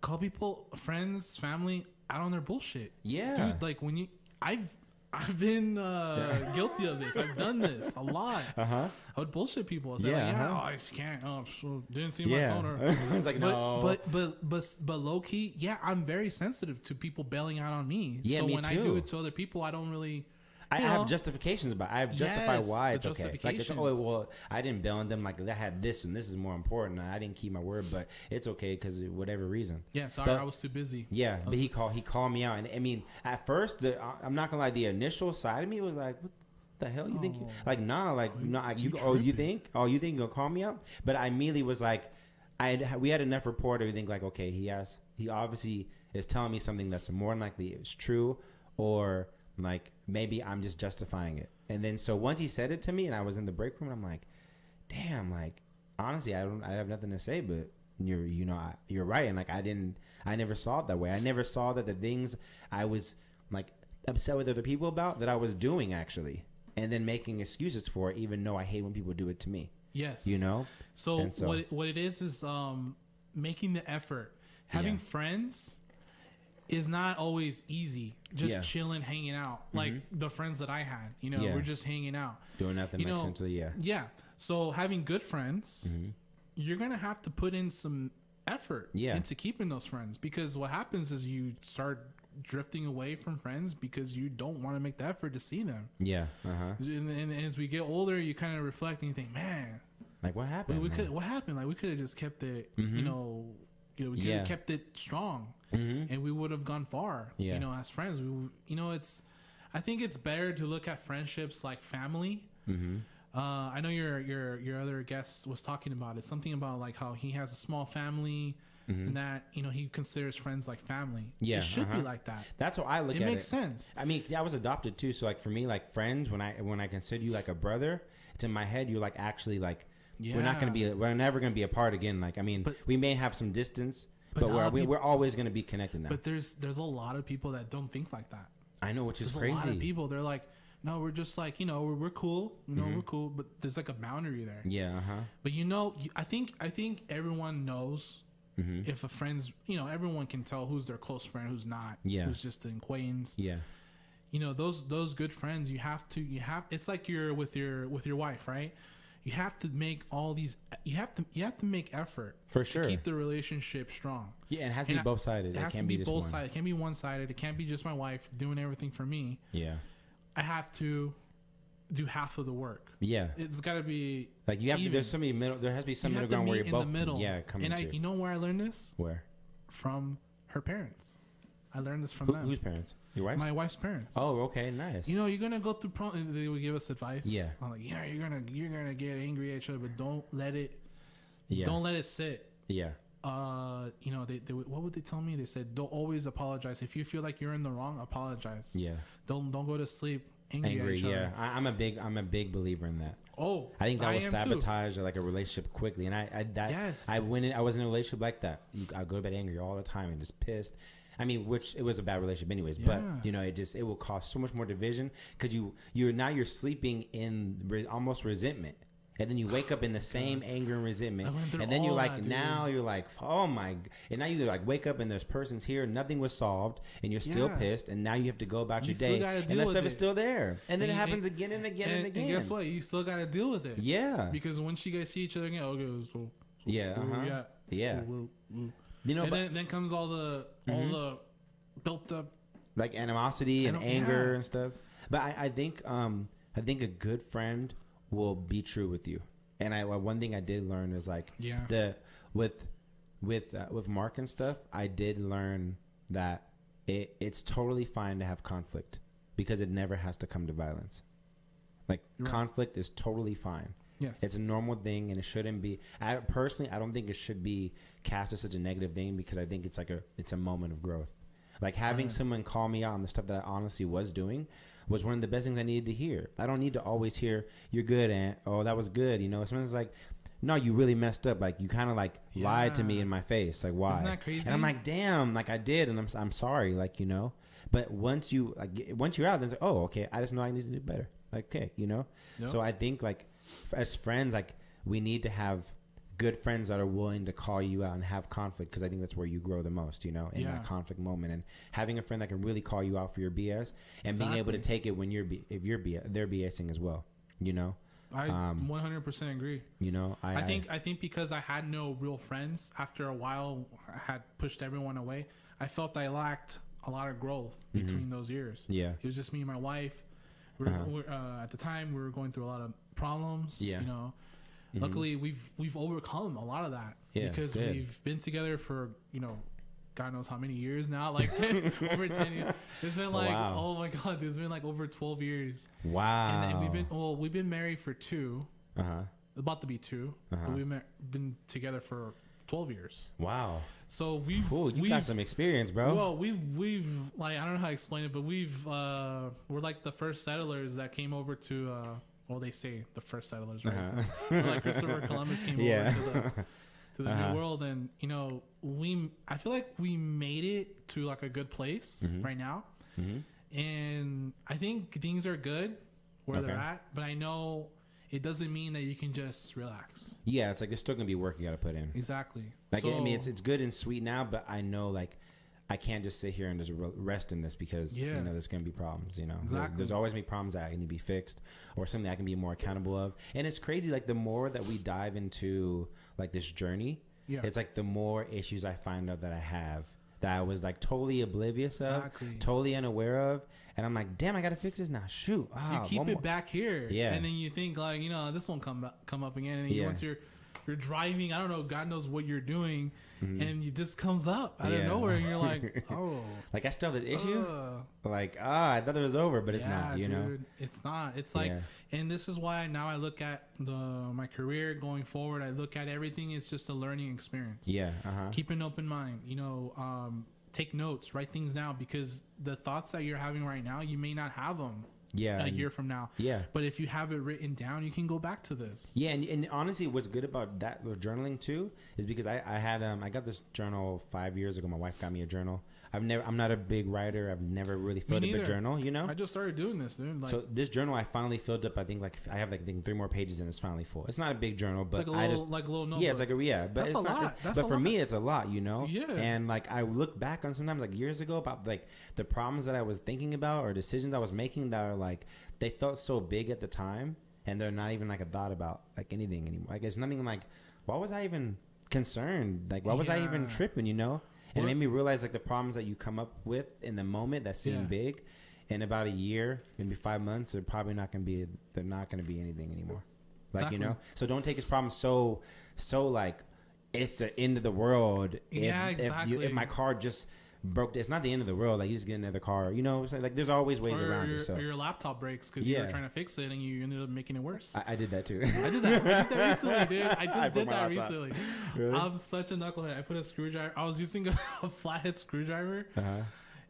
Call people friends, family out on their bullshit. yeah, Dude, like when you I've I've been uh, [LAUGHS] guilty of this. I've done this a lot. uh huh, I would bullshit people. I say Yeah, like, yeah, uh-huh. I just can't. Oh, so didn't see yeah. my phone. Or, [LAUGHS] I was like, but, no, but but but but low key, yeah, I'm very sensitive to people bailing out on me. Yeah, so me when I do it to other people, I don't really. I you have justifications about. I have justified Yes, why it's okay. Like it's, oh well, I didn't bail on them. Like I had this and this is more important. I didn't keep my word, but it's okay because whatever reason. Yeah, sorry, But- I was too busy. Yeah, but he called. He called me out, and I mean, at first, the I'm not gonna lie. The initial side of me was like, "What the hell? You think? You, Oh. like, nah, like, Oh, nah. You, you oh, you think? Oh, you think you're gonna call me out? But I immediately was like, I had, we had enough report. think like, okay, he has. He obviously is telling me something that's more than likely is true, or like maybe I'm just justifying it. And then so once he said it to me, and I was in the break room, and I'm like, damn, like honestly, I don't, I have nothing to say, but you're, you know, I, you're right, and like I didn't, I never saw it that way. I never saw that the things I was like upset with other people about that I was doing actually, and then making excuses for it, even though I hate when people do it to me. Yes, You know? So, so- what it, what it is is um making the effort. Having Yeah. friends is not always easy. Just Yeah. chilling, hanging out. Like the friends that I had, you know, Yeah. we're just hanging out. Doing nothing You know- essentially, yeah. Yeah. So having good friends, Mhm. you're gonna have to put in some effort Yeah. into keeping those friends because what happens is you start drifting away from friends because you don't want to make the effort to see them. Yeah. Uh huh. And, and, and as we get older, you kind of reflect and you think, man, Like what happened? we man? could what happened? Like we could have just kept it, Mhm. you know, you know, we could Yeah. have kept it strong, Mhm. and we would have gone far. Yeah. You know, as friends, we, you know, it's. I think it's better to look at friendships like family. Mhm. Uh, I know your your your other guest was talking about it. Something about like how he has a small family, and that you know he considers friends like family. Mm-hmm. Yeah, it should uh-huh. be like that. That's how I look It makes it. sense. I mean, I was adopted too, so like for me, like friends, when I when I consider you like a brother, it's in my head. You're like actually like we're not gonna be we're never gonna be apart again. Like I mean, But- we may have some distance, But but, we're we, peop- we're always gonna be connected now. But there's there's a lot of people that don't think like that. I know, which is There's crazy. a lot of people. They're like, no, we're just like you know we're, we're cool. You know we're cool, but there's like a boundary there. Yeah, uh huh. But you know, I think I think everyone knows Mm-hmm. if a friend's you know everyone can tell who's their close friend, who's not. Yeah. Who's just an acquaintance. Yeah, You know those those good friends. You have to you have. It's like you're with your with your wife, right? You have to make all these. You have to you have to make effort for to sure. keep the relationship strong. yeah, and it has to And be both sided. It It, has to be be, both sided. It can't be one sided. It can't be just my wife doing everything for me. Yeah, I have to do half of the work. yeah. It's got to be Like you have to. There's so many middle. There has to be some you middle ground where you're in both. the middle. Yeah, coming and I, to you know where I learned this where. from her parents. I learned this from Who, them. whose parents? Your wife's. my wife's parents. oh, okay, nice. You know, you're gonna go through. Pro- they would give us advice. Yeah. I'm like, yeah, you're gonna you're gonna get angry at each other, but don't let it yeah, don't let it sit. yeah, Uh, you know, they, they would- what would they tell me? They said, don't always apologize. If you feel like you're in the wrong, apologize. yeah. Don't don't go to sleep angry, Angry. at each Yeah, other. I, I'm a big. I'm a big believer in that. Oh, I think that will am too. sabotage like a relationship quickly, and I, I that Yes. I went in. I was in a relationship like that. You, I go to bed angry all the time and just pissed. I mean, which it was a bad relationship anyways. Yeah. But you know, it just it will cause so much more division because you you're now you're sleeping in re, almost resentment, and then you wake up in the [SIGHS] same anger and resentment, I went through and then you're like that, now you're like oh my, and now you like wake up and there's persons here, nothing was solved, and you're still Yeah. pissed, and now you have to go about You your day, and that stuff is still there, and then And it happens again and again and, and, again. and guess what? You still got to deal with it. Yeah, Because once you guys see each other again, okay, so yeah, uh-huh. yeah. Where- You know, and but then, then comes all the all the built up. like animosity and anger yeah. and stuff. But I, I think um I think a good friend will be true with you. And I one thing I did learn is like Yeah. the with with uh, with Mark and stuff. I did learn that it it's totally fine to have conflict because it never has to come to violence. Like Right. conflict is totally fine. Yes. It's a normal thing, and it shouldn't be. I personally, I don't think it should be cast as such a negative thing because I think it's like a it's a moment of growth. Like having Right. someone call me out on the stuff that I honestly was doing was one of the best things I needed to hear. I don't need to always hear "You're good," and "Oh, that was good." You know, sometimes like, "No, you really messed up." Like you kind of like lied to me in my face. Like why? Isn't that crazy? And I'm like, "Damn!" Like I did, and I'm I'm sorry. Like you know. But once you like once you're out, then it's like, "Oh, okay. I just know I need to do better." Like, okay, you know. Yep. So I think like as friends, like we need to have good friends that are willing to call you out and have conflict because I think that's where you grow the most, you know, in Yeah. that conflict moment. And having a friend that can really call you out for your BS and being able to take it when you're B- if you're B- they're BSing as well, you know, I um, 100% agree. you know. I, I think I think because I had no real friends after a while, I had pushed everyone away. I felt I lacked a lot of growth Mm-hmm. between those years. yeah, It was just me and my wife. We were, Uh-huh. we were, uh, at the time, we were going through a lot of problems. Yeah. You know, Mhm. luckily we've we've overcome a lot of that Yeah, because good. we've been together for you know. God knows how many years now, like 10, [LAUGHS] over ten years. It's been like, Wow. oh my god, dude, it's been like over twelve years, wow. and then we've been well, we've been married for two, uh huh. about to be 2 Uh-huh. but we've been together for 12 years Wow. So we've Cool. You we've, got some experience, bro. well we've we've like i don't know how to explain it but we've uh we're like the first settlers that came over to uh well they say the first settlers right uh-huh. [LAUGHS] Like christopher columbus came Yeah. over to the to the Uh-huh. new world and you know we i feel like we made it to like a good place Mhm. right now hmm and i think things are good where they're at but i know it doesn't mean that you can just relax Yeah, it's like there's still gonna be work you got to put in. Exactly. Like I mean, it's it's good and sweet now, but I know like I can't just sit here and just rest in this because Yeah. you know there's gonna be problems. You know, Exactly. there's always gonna be problems that I need to be fixed or something I can be more accountable of. And it's crazy. Like the more that we dive into like this journey, yeah, it's like the more issues I find out that I have that I was like totally oblivious exactly. of, totally unaware of, and I'm like, damn, I gotta fix this now. Shoot, ah, you keep it more- back here, Yeah. and then you think like, you know, this won't come up, come up again, and then Yeah. once you're you're driving, I don't know, God knows what you're doing, Mhm. and it just comes up out Yeah. of nowhere, and you're like, [LAUGHS] oh, like I still have this issue. ugh. like ah, I thought it was over, but it's Yeah, not. You know. it's not. It's like, yeah. and this is why now I look at the my career going forward. I look at everything it's just a learning experience. Yeah. Uh huh. keep an open mind you know um, take notes write things down because the thoughts that you're having right now you may not have them Yeah, a year from now. Yeah. But if you have it written down, you can go back to this. Yeah, and, and honestly, what's good about that with journaling too is because I, I had um I got this journal five years ago. My wife got me a journal. I've never I'm not a big writer. I've never really filled up a journal. You know. I just started doing this, dude. Like, so this journal I finally filled up. I think like I have like I think three more pages and it's finally full. It's not a big journal, but like a I little, just like a little notebook. yeah, it's like a yeah, but That's a not, lot. That's but for lot. me, it's a lot, you know. Yeah. And like I look back on sometimes like years ago about like the problems that I was thinking about or decisions I was making that are like they felt so big at the time and they're not even like a thought about like anything anymore. Like it's nothing like why was I even concerned? Like why was I even tripping? You know. And it made me realize like the problems that you come up with in the moment that seem Yeah. big. In about a year, maybe five months, they're probably not going to be. They're not going to be anything anymore. Like you know, so don't take his problem so so like it's the end of the world. If, Yeah, If, you, exactly. if my car just broke, it's not the end of the world. Like you just get another car. You know, like there's always ways or around your, it. So your laptop breaks because you Yeah. were trying to fix it and you ended up making it worse. I, I did that too. I did that. I did that [LAUGHS] recently, dude. I just I did that recently. Really? I'm such a knucklehead. I put a screwdriver. I was using a, [LAUGHS] a flathead screwdriver. uh-huh.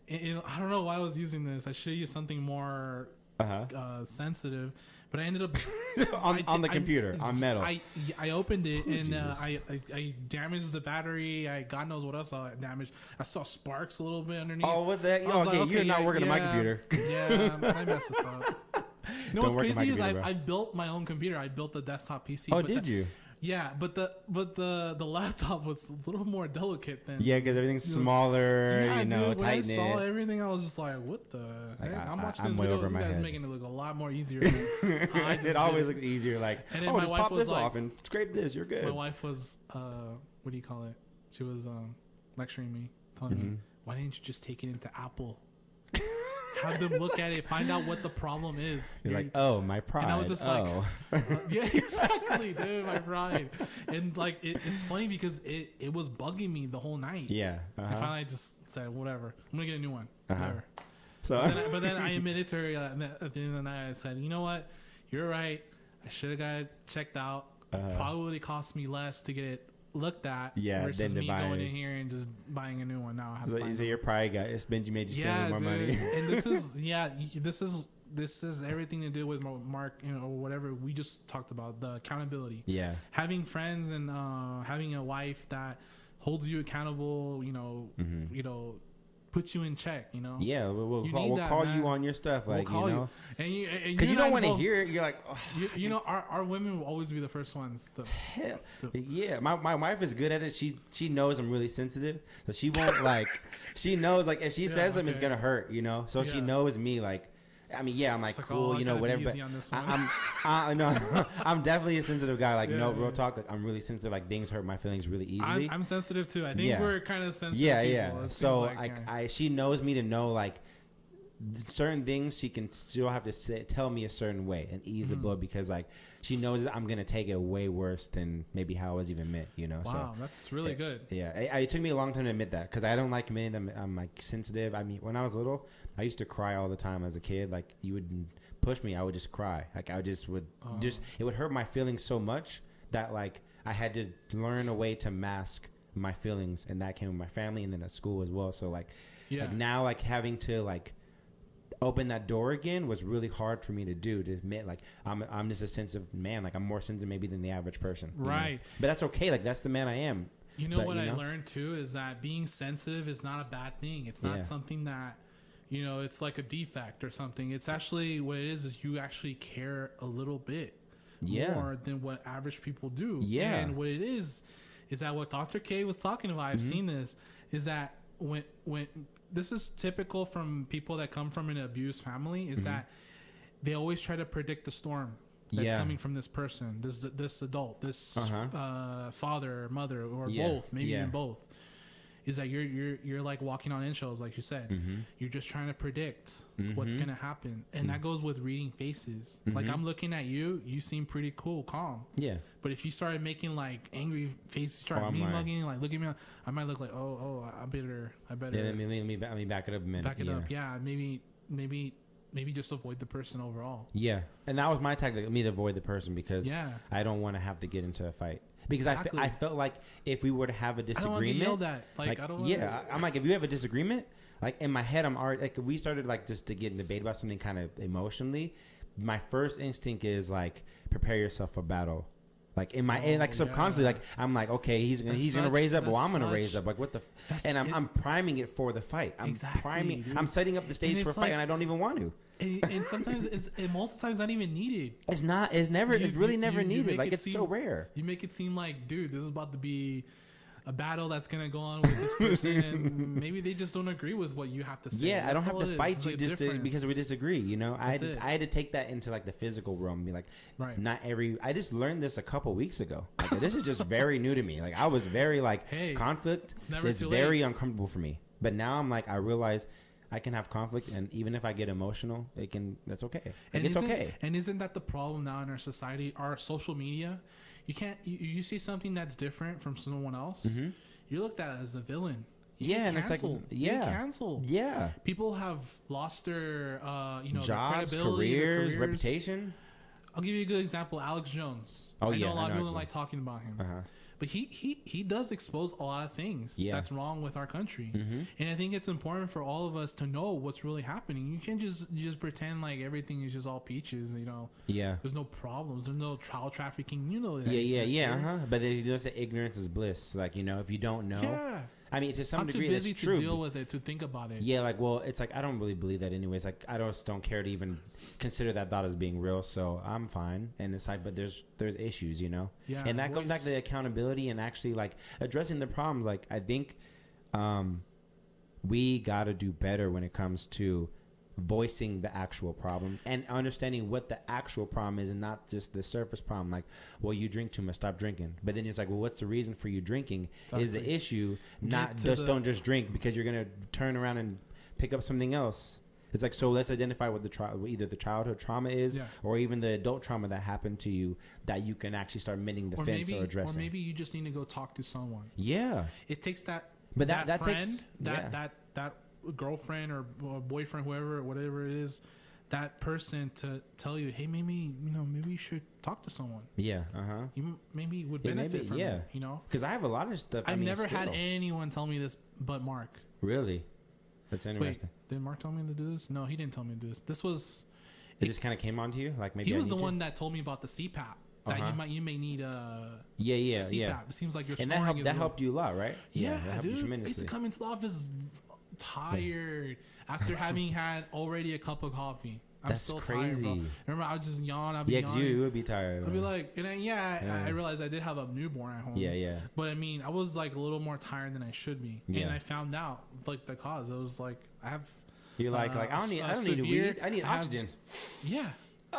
And- and I don't know why I was using this. I should use something more Uh-huh. uh, sensitive, but I ended up [LAUGHS] on, I on the I- computer, on metal. I I opened it Oh, and uh, I, I I damaged the battery. I God knows what else I damaged. I saw sparks a little bit underneath. oh, what the heck? I Oh, okay, like, you're okay, not yeah, working on my computer. [LAUGHS] Yeah, I messed this up. [LAUGHS] You know Don't what's work on my crazy is computer, I. I built my own computer. I built the desktop PC. Oh, but did the- you? Yeah, but the but the the laptop was a little more delicate than Yeah, because everything's smaller. Yeah, you know, dude, when I saw it. everything, I was just like, "What the?" Like? I- I'm I- watching I'm this way video. over This guy's making it look a lot more easier. than [LAUGHS] I just it always did. looks easier. Like, And then oh, my just wife pop was this like- off and scrape this. You're good. My wife was, uh, what do you call it? She was um, lecturing me, telling me, Mhm. "Why didn't you just take it into Apple? Have them look at it, find out what the problem is." You're You're- like, oh, my pride. I was just like, oh. [LAUGHS] Uh, yeah, [LAUGHS] exactly, dude. My pride, and like it, it's funny because it it was bugging me the whole night. yeah. And Uh-huh. finally, I just said, "Whatever, I'm gonna get a new one." Uh-huh. Whatever. So, But then, I, but then I admitted to her at the end of the night. I said, "You know what? You're right. I should have got it checked out. Uh-huh. Probably would have cost me less to get it looked at. Yeah, versus me buy going in here and just buying a new one. Now I have so, to buy so another your pride guy, it's been you made you spend yeah, more dude. money. and this is [LAUGHS] yeah, this is this is everything to do with Mark, you know, or whatever we just talked about the accountability. yeah. Having friends and uh, having a wife that holds you accountable, you know, Mhm. you know, puts you in check, you know. Yeah, we'll, we'll You call, we'll that, call you on your stuff, like you know, and you because you don't want to hear it. You're like, oh, You, you know, our, our women will always be the first ones to. hell. to- Yeah, my, my wife is good at it. She she knows I'm really sensitive, so she won't like. [LAUGHS] She knows like if she Yeah, says something, it's gonna hurt, you know. So she knows me like. I mean, yeah, I'm like like, cool, oh, you know, whatever. But easy on this I. I'm, I, no, [LAUGHS] I'm definitely a sensitive guy. Like, no, Yeah, real talk. Like, I'm really sensitive. Like, things hurt my feelings really easily. I'm, I'm sensitive too. I think Yeah. we're kind of sensitive. yeah, people. yeah. So like, yeah. I, she knows me to know like certain things. She can still have to say, tell me a certain way and ease the Mhm. blow because like she knows that I'm gonna take it way worse than maybe how I was even meant. You know. wow, that's really it- good. Yeah, it, it took me a long time to admit that because I don't like admitting them. I'm like sensitive. I mean, when I was little, I used to cry all the time as a kid. Like you would push me, I would just cry. Like I just would Oh. just it would hurt my feelings so much that like I had to learn a way to mask my feelings, and that came with my family and then at school as well. So like, Yeah. like now like having to like open that door again was really hard for me to do to admit like I'm I'm just a sensitive man like I'm more sensitive maybe than the average person you know? Right. but that's okay like that's the man I am You know But, what you I learned too is that being sensitive is not a bad thing. It's not Yeah. something that you know it's like a defect or something. It's actually what it is is you actually care a little bit Yeah. more than what average people do. Yeah. And what it is is that what Dr. K was talking about. I've Mm-hmm. seen this is that when when this is typical from people that come from an abused family is that they always try to predict the storm that's Mm-hmm. Yeah. coming from this person, this this adult, this Uh-huh. uh, father, or mother, or Yeah. both, maybe Yeah. even both. Is that you're you're you're like walking on eggshells, like you said. Mm-hmm. You're just trying to predict what's Mhm. gonna happen, and that goes with reading faces. Like Mhm. I'm looking at you, you seem pretty cool, calm. yeah But if you started making like angry faces, start Oh, me mugging, like look at me, I might look like, oh, oh, I better, I better Yeah, let me, let me, let me back it up a minute. back it yeah. up. Yeah, maybe, maybe, maybe just avoid the person overall. Yeah, and that was my tactic, me to avoid the person because Yeah, I don't want to have to get into a fight. Because I fe- I felt like if we were to have a I to disagreement, be yelled. Like, I don't. Yeah, I- I'm like, if you have a disagreement, like in my head, I'm already like, if we started like just to get in debate about something kind of emotionally, my first instinct is like, prepare yourself for battle. Like in my Oh, like subconsciously, yeah. like I'm like, okay, he's gonna That's he's gonna raise up, well, I'm gonna such- raise up. Like what the, f- and I'm it. I'm priming it for the fight. I'm Exactly, priming, dude. I'm setting up the stage And for a fight, like- and I don't even want to. and, and sometimes it's and most of the times not even needed. It's not. It's never. You- it's really you- never you- needed. Like it it's so rare. You make it seem like, dude, this is about to be a battle that's gonna go on with this person, and [LAUGHS] maybe they just don't agree with what you have to say. Yeah, I don't have to fight you just to, because we disagree. You know, I had to. I had to take that into like the physical realm. Be like, Right. not every. I just learned this a couple weeks ago. Like, this is just very new to me. Like I was very like [LAUGHS] Hey, conflict it's too very uncomfortable for me. But now I'm like I realize I can have conflict, and even if I get emotional, it can. That's okay. Like, And it's okay. And isn't that the problem now in our society? Our social media, you can't. You, you see something that's different from someone else, Mhm. you're looked at as a villain. You Yeah, and it's like, yeah. canceled. Yeah. People have lost their, uh, you know, their Jobs, careers, careers. reputation. I'll give you a good example. Alex Jones. Oh, I yeah, know a lot of people don't like talking about him, Uh huh. But he he he does expose a lot of things Yeah. that's wrong with our country. hmm And I think it's important for all of us to know what's really happening. You can't just just pretend like everything is just all peaches. You know, Yeah. there's no problems. There's no child trafficking. You know. Yeah, yeah, yeah. Uh huh. But you know, say ignorance is bliss. Like you know, if you don't know, Yeah. I mean, to some I'm too degree, busy that's to deal with it to think about it. Yeah, like well, it's like I don't really believe that anyways. Like I just don't care to even consider that thought as being real. So I'm fine. And it's like, but there's there's issues, you know. Yeah, and that goes back to the accountability and actually like addressing the problems. Like I think, um, we got to do better when it comes to voicing the actual problem and understanding what the actual problem is and not just the surface problem like well you drink too much stop drinking but then it's like well what's the reason for you drinking is the issue not just the- don't just drink because you're gonna turn around and pick up something else it's like so let's identify what the tra- either the childhood trauma is Yeah. or even the adult trauma that happened to you that you can actually start mending the Or fence maybe, or addressing. or maybe you just need to go talk to someone. yeah It takes that, But that- that friend, takes- that yeah. that that girlfriend or boyfriend, whoever, whatever it is, that person to tell you, hey, maybe you know, maybe you should talk to someone. yeah uh-huh You maybe would Yeah, benefit maybe, from yeah. it. You know, because i have a lot of stuff I I've mean, never had anyone tell me this but Mark. really that's interesting Did Mark tell me to do this? No, he didn't tell me to do this. This was it just kind of came onto you like maybe he was the to? one that told me about the CPAP. That Uh-huh. you might you may need a, yeah a yeah CPAP. yeah It seems like you're and that helped that little- helped you a lot right Yeah, that helped you dude. I used to come into the office tired after [LAUGHS] having had already a cup of coffee. I'm That's still tired, bro. crazy. Remember, I would just yawn. I'd be yeah yawning. you would be tired I'd be like, and then, yeah, I- Yeah. I realized I did have a newborn at home. yeah yeah But I mean, I was like a little more tired than I should be, Yeah. and I found out like the cause. It was like I have, you're like Uh, like i don't need i don't need weed i need I have- oxygen yeah.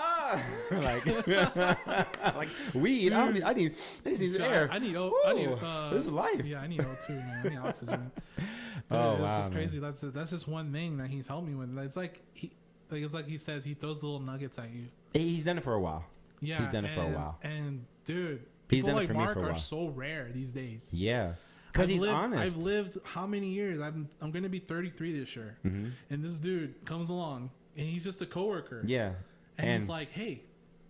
Ah like [LAUGHS] like weed I, need, I need i just need So air I, need, o- I need, uh, this is life Yeah, I need O2, man. I need oxygen. [LAUGHS] Dude, Oh, this wow, is man. crazy. That's that's just one thing that he's helped me with. It's like he, like it's like he says he throws little nuggets at you. he's done it for a while Yeah, he's done it for a while. And dude, He's people done it like for me Mark for a are so rare these days. yeah because he's lived, honest I've lived how many years? I'm I'm gonna be 33 this year, hmm and this dude comes along, and he's just a coworker. yeah and, and- he's like, hey,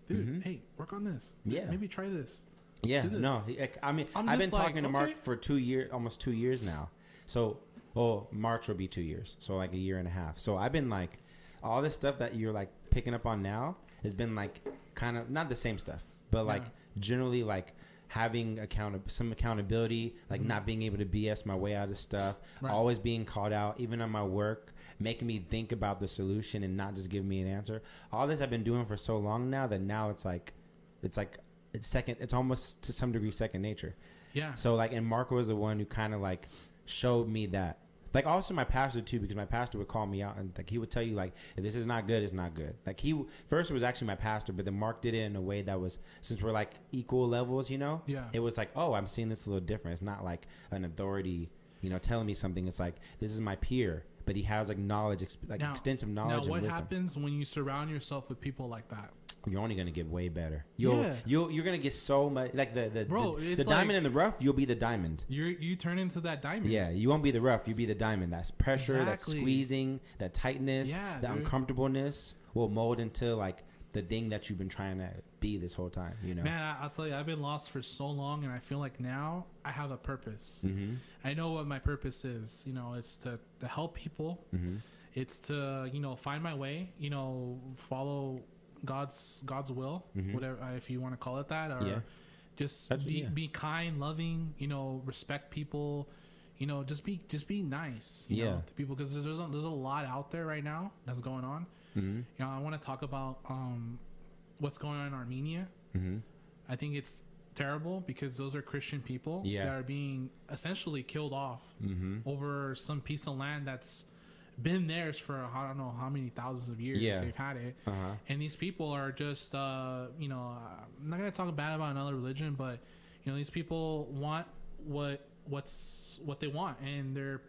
dude, Mhm. hey, work on this. Yeah. maybe try this. Yeah, this. no, I mean, I'm I've been like, talking to okay. Mark for two years, almost two years now. So, well, March will be two years, so like a year and a half. So I've been like, all this stuff that you're like picking up on now has been like kind of not the same stuff, but like Yeah. generally like having account some accountability, like Mhm. not being able to BS my way out of stuff, Right. always being called out, even on my work, making me think about the solution and not just giving me an answer. All this I've been doing for so long now that now it's like, it's like it's second. It's almost to some degree second nature. Yeah, So like, and Marco was the one who kind of like showed me that. Like also my pastor too, because my pastor would call me out and like he would tell you like, if this is not good, it's not good. Like he first it was actually my pastor, but then Mark did it in a way that was since we're like equal levels, you know. yeah. It was like, oh, I'm seeing this a little different. It's not like an authority, you know, telling me something. It's like this is my peer, but he has like knowledge, like Now- extensive knowledge. now, what happens when you surround yourself with people like that? You're only gonna get way better. You'll Yeah. you'll you're gonna get so much like the the Bro, the, the diamond like- in the rough. You'll be the diamond. You you turn into that diamond. Yeah, you won't be the rough. You'll be the diamond. That's pressure, Exactly. that squeezing, that tightness, Yeah, that dude. uncomfortableness will mold into like the thing that you've been trying to be this whole time. You know. Man, I, I'll tell you, I've been lost for so long, and I feel like now I have a purpose. Mm-hmm. I know what my purpose is. You know, it's to to help people. Mm-hmm. It's to you know find my way. You know, follow God's God's will, Mhm. whatever if you want to call it that, or Yeah. just That's- be yeah. be kind, loving. You know, respect people. You know, just be just be nice. You Yeah. know, to people because there's there's a, there's a lot out there right now that's going on. Mm-hmm. You know, I want to talk about um, what's going on in Armenia. Mm-hmm. I think it's terrible because those are Christian people Yeah. that are being essentially killed off Mm-hmm. over some piece of land that's been theirs for I don't know how many thousands of years Yeah. they've had it. Uh huh. And these people are just, uh, you know, I'm not gonna talk bad about another religion, but you know, these people want what what's what they want, and they're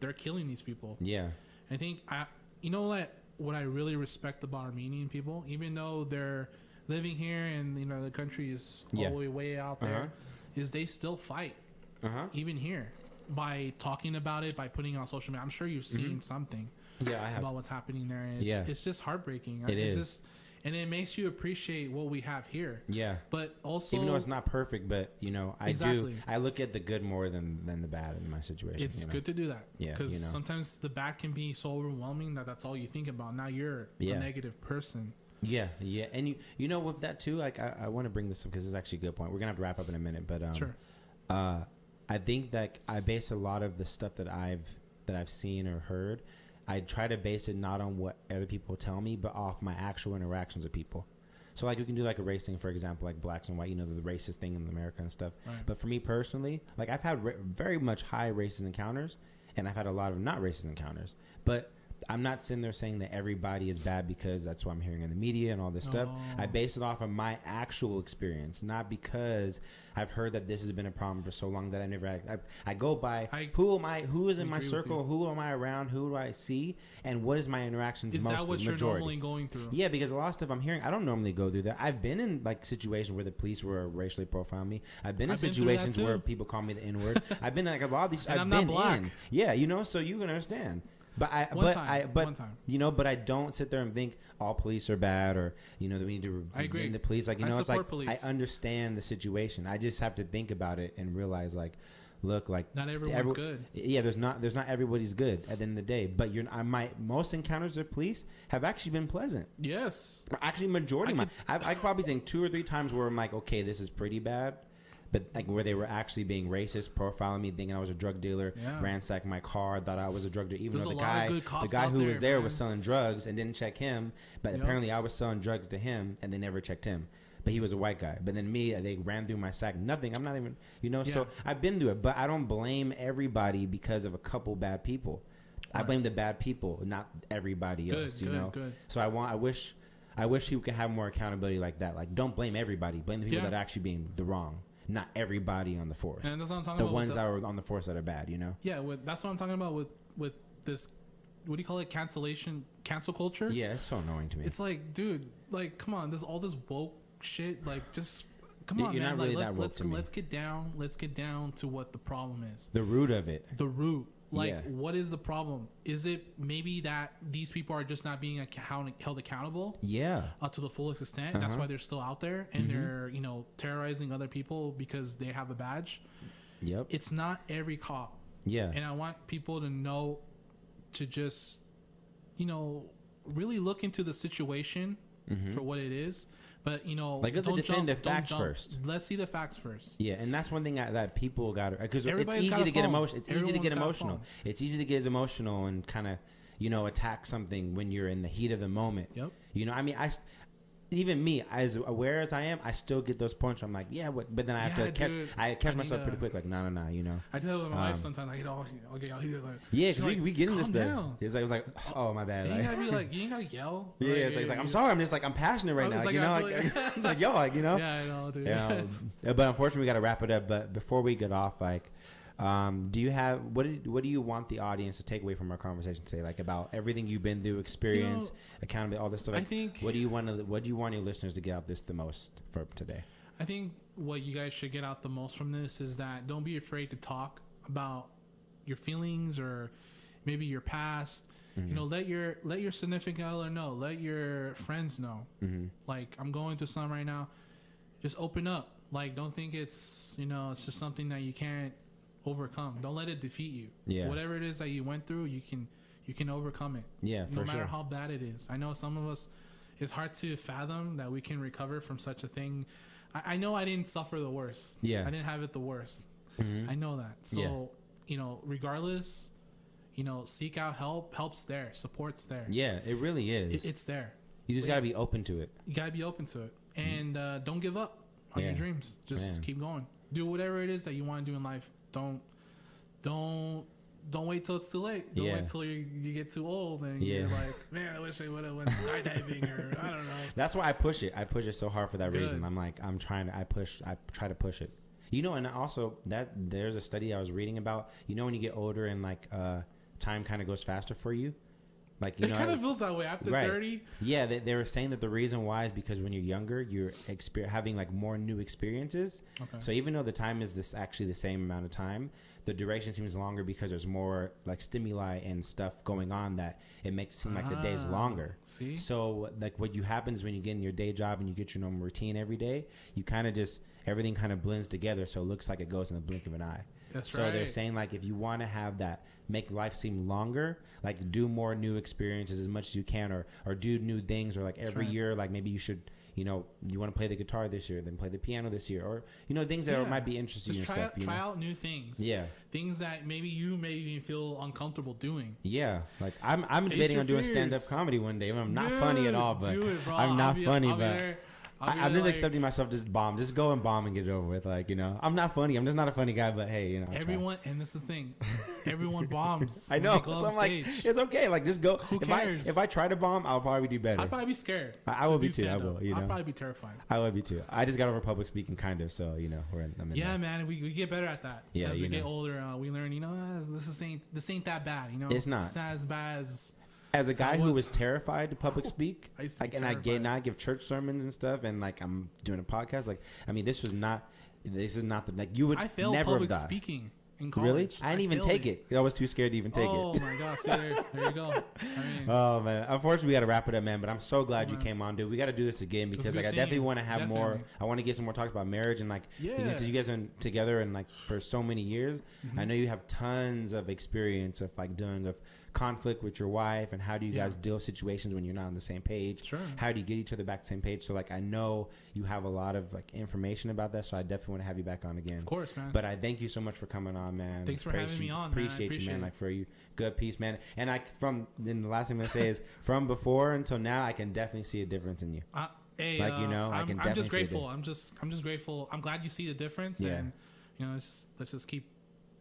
they're killing these people. Yeah. I think I, you know what, what I really respect about Armenian people, even though they're living here and you know the country is all Yeah. the way way out there, Uh-huh. is they still fight Uh huh. even here by talking about it, by putting it on social media. I'm sure you've seen something Yeah, I have. about what's happening there. It's, Yeah. it's just heartbreaking. It it's is. just, and it makes you appreciate what we have here. Yeah. But also, Even though it's not perfect, but you know, I Exactly. do. I look at the good more than than the bad in my situation. it's you know? good to do that. Yeah, Because you know. sometimes the bad can be so overwhelming that that's all you think about. Now you're Yeah. a negative person. Yeah, yeah, and you you know with that too. Like I, I want to bring this up because it's actually a good point. We're gonna have to wrap up in a minute, but um, Sure. uh, I think that I base a lot of the stuff that I've that I've seen or heard. I try to base it not on what other people tell me, but off my actual interactions with people. So like we can do like a race thing, for example, like blacks and white. You know, the racist thing in America and stuff. Right. But for me personally, like I've had ra- very much high racist encounters, and I've had a lot of not racist encounters. But I'm not sitting there saying that everybody is bad because that's what I'm hearing in the media and all this stuff. I Oh. base it off of my actual experience, not because I've heard that this has been a problem for so long that I never. I, I go by I who am I? Who is in my circle? Who am I around? Who do I see? And what is my interactions? Is most that what you're majority? normally going through? Yeah, because a lot of stuff I'm hearing, I don't normally go through that. I've been in like situations where the police were racially profiling me. I've been in I've been situations too. where people call me the N word. I've been like a lot of these. [LAUGHS] And I've I'm not been black. in. Yeah, you know, so you can understand. But I, One but time, I, but one time. you know, but I don't sit there and think all police are bad or you know that we need to. I The police, like you I know, it's like police. I understand the situation. I just have to think about it and realize, like, look, like Not everyone's every- good. yeah, there's not there's not everybody's good at the end of the day. But you're I might most encounters with police have actually been pleasant. Yes. Actually, majority I of my I've, I could probably think two or three times where I'm like, okay, this is pretty bad. But like where they were actually being racist, profiling me, thinking I was a drug dealer, Yeah. ransacked my car, thought I was a drug dealer, even There's though the guy, the guy who there, was there was selling drugs and didn't check him. But Yep. apparently, I was selling drugs to him, and they never checked him. But he was a white guy. But then me, they ran through my sack. Nothing. I'm not even, you know. So I've been through it, but I don't blame everybody because of a couple bad people. I blame the bad people, not everybody Good, else. You good, know. good. So I want. I wish. I wish people could have more accountability like that. Like, don't blame everybody. Blame the people Yeah. that are actually being the wrong, not everybody on the force. And that's what I'm talking the about. with ones that are on the force that are bad. You know. Yeah, with, that's what I'm talking about with with this. What do you call it? Cancellation, cancel culture. Yeah, it's so annoying to me. It's like, dude, like, come on, there's all this woke shit. Like, just come on, you're man. not really like, that let, woke let's to me. let's get down. Let's get down to what the problem is. the root of it. The root. Like, Yeah. what is the problem? Is it maybe that these people are just not being account- held accountable Yeah. uh, to the fullest extent? That's Uh-huh. Mm-hmm. why they're still out there and they're, you know, terrorizing other people because they have a badge. Yep. It's not every cop. Yeah. and I want people to know to just you know really look into the situation for what it is. But you know. Like, the don't jump, definitive facts jump. first. Let's see the facts first. Yeah, and that's one thing I, that people got because it's easy to get emotional. It's easy to get emotional. It's easy to get emotional and kind of you know attack something when you're in the heat of the moment. Yep. You know, I mean, I even me as aware as I am, I still get those points. I'm like, yeah, what? But then I have Yeah, to catch. dude. I catch I myself pretty quick. Like, no, no, no. You know. I tell my Um, wife sometimes I get all okay, hear like Yeah, because we, like, we get in this "Calm stuff. down." It's like it's like oh my bad. You like- ain't gotta be like [LAUGHS] you ain't gotta yell. yeah, it's like, it's like I'm sorry. I'm just like I'm passionate right now. Like, you know, [LAUGHS] like, it's [LAUGHS] like yo, like you know. Yeah, I know, dude. Yeah, um, but unfortunately, we got to wrap it up. But before we get off, like, um, do you have what? Did, what do you want the audience to take away from our conversation today? Like about everything you've been through, experience, accountability, all this stuff. I think what do you want to? What do you want your listeners to get out this the most for today? I think what you guys should get out the most from this is that don't be afraid to talk about your feelings or maybe your past. you know let your let your significant other know let your friends know Mm-hmm. like i'm going through something right now just open up like don't think it's you know it's just something that you can't overcome don't let it defeat you Yeah. whatever it is that you went through you can you can overcome it Yeah, no matter sure. how bad it is i know some of us it's hard to fathom that we can recover from such a thing i, I know i didn't suffer the worst Yeah. i didn't have it the worst Mhm. I know that. So, Yeah. you know, regardless, you know, seek out help. Help's there. Support's there. Yeah, it really is. It, it's there. you just got to be open to it. You gotta be open to it, and uh, don't give up on Yeah. your dreams. Just Man. keep going. Do whatever it is that you want to do in life. Don't, don't, don't wait till it's too late. Don't Yeah. wait till you, you get too old and Yeah. you're like, man, I wish I would have went skydiving or I don't know. [LAUGHS] That's why I push it. I push it so hard for that Good. reason. I'm like, I'm trying to. I push. I try to push it. You know, and also that there's a study I was reading about. You know, when you get older and like uh, time kind of goes faster for you. Like you it know, kind of feels that way after Right. 30. yeah, they, they were saying that the reason why is because when you're younger, you're exper- having like more new experiences. Okay. So even though the time is this actually the same amount of time, the duration seems longer because there's more like stimuli and stuff going on that it makes it seem like the day's Ah, longer. See? So like what you happens when you get in your day job and you get your normal routine every day, you kind of just everything kind of blends together, so it looks like it goes in the blink of an eye. That's right. so right. they're saying like if you want to have that make life seem longer, like do more new experiences as much as you can, or or do new things, or like every year, like maybe you should. You know, you want to play the guitar this year, then play the piano this year, or you know things that Yeah. might be interesting Just try, stuff. out, try know? out new things. Yeah, Things that maybe you maybe even feel uncomfortable doing. yeah. Like I'm, I'm Face debating on doing stand up comedy one day. I'm not funny at all, but it. I'm I'll not be- funny, I'll be but. I'll I, there, just like, accepting myself just bomb, just go and bomb and get it over with. Like you know, I'm not funny. I'm just not a funny guy. But hey, you know, I try. Everyone, and this is the thing. Everyone bombs. [LAUGHS] I know. So I'm like, it's okay. Like just go. Who if cares? I if I try to bomb, I'll probably do better. I'd probably be scared. I- I will be too, I will, you know, know. probably be terrified. I would be too. I just got over public speaking, kind of. So you know, we're in, I'm in Yeah, man, we, we get better at that. Yeah, as we get older, uh, we learn. You know, uh, this is ain't this ain't that bad. You know, It's not. It's not as bad as As a guy I who was- was terrified to public [LAUGHS] speak, I used to like, and I get now I give church sermons and stuff, and like I'm doing a podcast. Like, I mean, this was not. This is not the like you would I failed never have public speaking in college. Really? I didn't even take it. I was too scared to even take oh it. Oh my god! See there, there you go. [LAUGHS] I mean, Oh man, unfortunately we got to wrap it up, man. But I'm so glad you Man. came on, dude. We got to do this again because like I definitely want to have more. I want to get some more talks about marriage and like yeah, because you guys have been together and like for so many years. Mhm. I know you have tons of experience of like doing with conflict with your wife and how do you Yeah. guys deal with situations when you're not on the same page. Sure. How do you get each other back to the same page? So like I know you have a lot of like information about that, so I definitely want to have you back on again. Of course, man. But I thank you so much for coming on, man. Thanks for having me on, man. I Appreciate you, man. it. Like for you, good piece, man. And I from then the last thing I'm gonna say is [LAUGHS] from before until now, I can definitely see a difference in you. Uh, hey, Like, you uh, know, I I'm, can I'm definitely just see grateful. I'm just, I'm just grateful. I'm glad you see the difference. Yeah. And you know, let's just, let's just keep,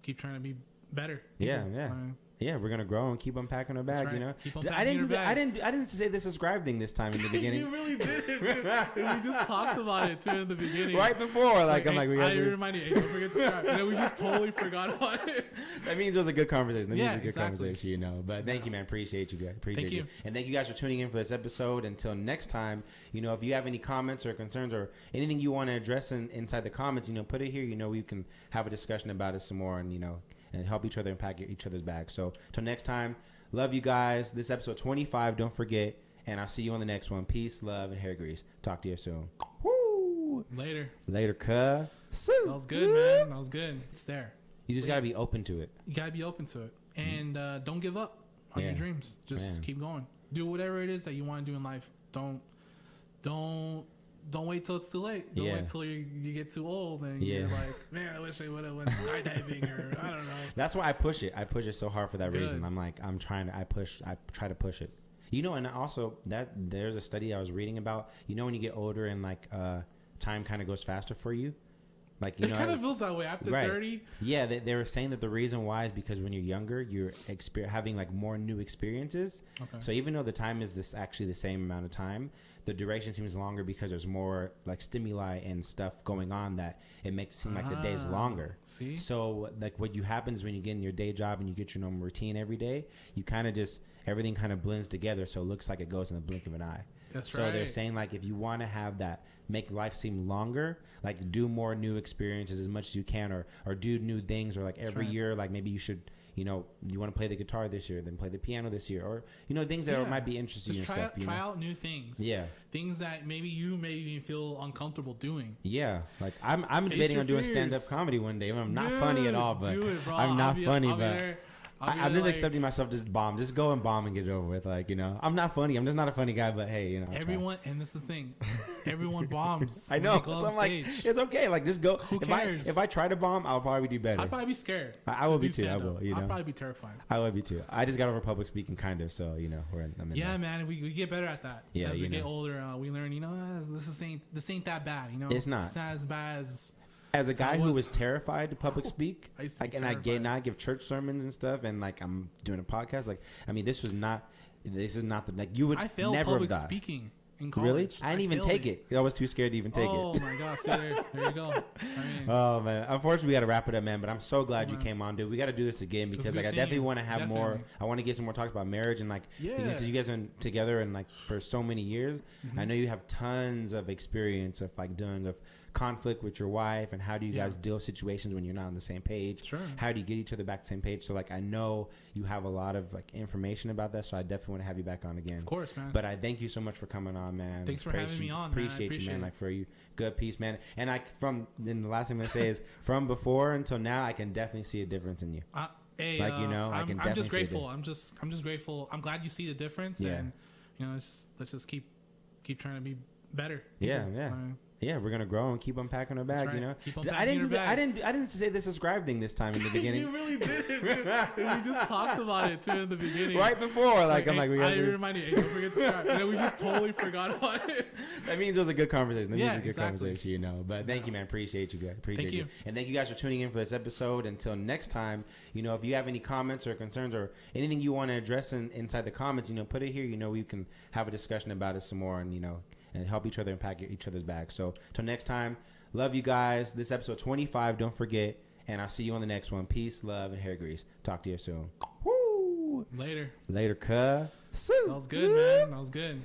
keep trying to be better. Yeah, yeah. I mean, Yeah, we're gonna grow and keep unpacking our bag. right. You know, Keep on D- I didn't do that. I didn't. I didn't say the subscribe thing this time in the [LAUGHS] beginning. you really [LAUGHS] did. dude. we just talked about it too in the beginning. right before, It's like, I'm like, we I reminded you, hey, don't forget to subscribe. and then we just totally forgot about it. [LAUGHS] That means it was a good conversation. That means Yeah, it was a good exactly. conversation, you know. But thank Yeah. you, man. Appreciate you guys. Appreciate Thank you. you. And thank you guys for tuning in for this episode. Until next time, you know, if you have any comments or concerns or anything you want to address in, inside the comments, you know, put it here. You know, we can have a discussion about it some more and, you know, and help each other and pack each other's bags. So, till next time, love you guys. This is episode 25. Don't forget. And I'll see you on the next one. Peace, love, and hair grease. Talk to you soon. Woo! Later. Later, cuh. That was good, man. That was good. It's there. You just got to be open to it. You gotta be open to it, and uh, don't give up on Yeah. your dreams. Just Man. keep going. Do whatever it is that you want to do in life. Don't, don't, don't wait till it's too late. Don't Yeah. wait till you, you get too old and Yeah. you're like, [LAUGHS] man, I wish I would have went skydiving or I don't know. That's why I push it. I push it so hard for that Good. reason. I'm like, I'm trying to. I push. I try to push it. You know, and also that there's a study I was reading about. You know, when you get older and like uh, time kind of goes faster for you. Like you it know, kind of feels that way after Right. thirty. yeah, they, they were saying that the reason why is because when you're younger, you're having like more new experiences. Okay. So even though the time is this actually the same amount of time, the duration seems longer because there's more like stimuli and stuff going on that it makes it seem like the day's Ah, longer. See, So like what you happens when you get in your day job and you get your normal routine every day, you kind of just everything kind of blends together, so it looks like it goes in the blink of an eye. that's so right. they're saying like if you want to have that make life seem longer, like do more new experiences as much as you can, or or do new things, or like every right. year like maybe you should you know, you want to play the guitar this year, then play the piano this year, or you know, things that Yeah. might be interesting Just and try stuff. out, try know? out new things. Yeah, Things that maybe you maybe even feel uncomfortable doing. yeah. Like I'm, I'm Face debating on doing stand up comedy one day. I'm not funny at all, but it. I'm I'll not funny, I'll be but I, there, just like, accepting myself just bomb. Just go and bomb and get it over with. Like you know, I'm not funny. I'm just not a funny guy. But hey, you know, I'll try. Everyone, and this is the thing. Everyone bombs. [LAUGHS] I know. So I'm like, it's okay. Like just go. Who if I cares? if I try to bomb, I'll probably do better. I'd probably be scared. I- I will be too, I will, you know, know. probably be terrified. I will be too. I just got over public speaking, kind of. So you know, we're in, I'm in Yeah, there. man, we, we get better at that. Yeah, as we get older, uh, we learn. You know, this is ain't this ain't that bad. You know, It's not. It's not as bad as As a guy who was- was terrified to public speak, [LAUGHS] I used to like, and I get now I give church sermons and stuff, and like I'm doing a podcast. Like, I mean, this was not. This is not the like you would I failed never public have got. speaking in college. Really? I didn't even take it. I was too scared to even take oh it. Oh my god! See there, there you go. I [LAUGHS] mean, Oh man! Unfortunately, we got to wrap it up, man. But I'm so glad you came on, dude. We got to do this again because like I definitely want to have more. I want to get some more talks about marriage and like yeah. because you guys have been together and like for so many years. Mhm. I know you have tons of experience of like doing with conflict with your wife and how do you Yeah. guys deal with situations when you're not on the same page. Sure. How do you get each other back to the same page? So like I know you have a lot of like information about that, so I definitely want to have you back on again. Of course, man. But I thank you so much for coming on, man. Thanks for having me on, man. I Appreciate you, man. it. Like for you, good piece, man. And I from then the last thing I'm gonna say is from before until now, I can definitely see a difference in you. Uh, hey, Like, you uh, know, I I'm, can I'm definitely just see it. grateful. I'm just, I'm just grateful. I'm glad you see the difference. Yeah. And you know, let's let's just keep keep trying to be better. Yeah, people. yeah. I mean, Yeah, we're gonna grow and keep unpacking our bag. right. You know, keep I didn't do that. I didn't. I didn't say the subscribe thing this time in the [LAUGHS] beginning. you really did. dude. [LAUGHS] we just talked about it too in the beginning. right before, It's like, I'm like, we I reminded you, hey, don't forget to subscribe. and then we just totally [LAUGHS] forgot about it. That means it was a good conversation. That Yeah, means it was a good exactly. conversation, you know. But thank Yeah. you, man. Appreciate you guys. Appreciate Thank you. you. And thank you guys for tuning in for this episode. Until next time, you know, if you have any comments or concerns or anything you want to address in, inside the comments, you know, put it here. You know, we can have a discussion about it some more and, you know, and help each other and pack each other's bags. So, till next time, love you guys. This is episode 25. Don't forget. And I'll see you on the next one. Peace, love, and hair grease. Talk to you soon. Woo! Later. Later, cuh. That was good, man. That was good.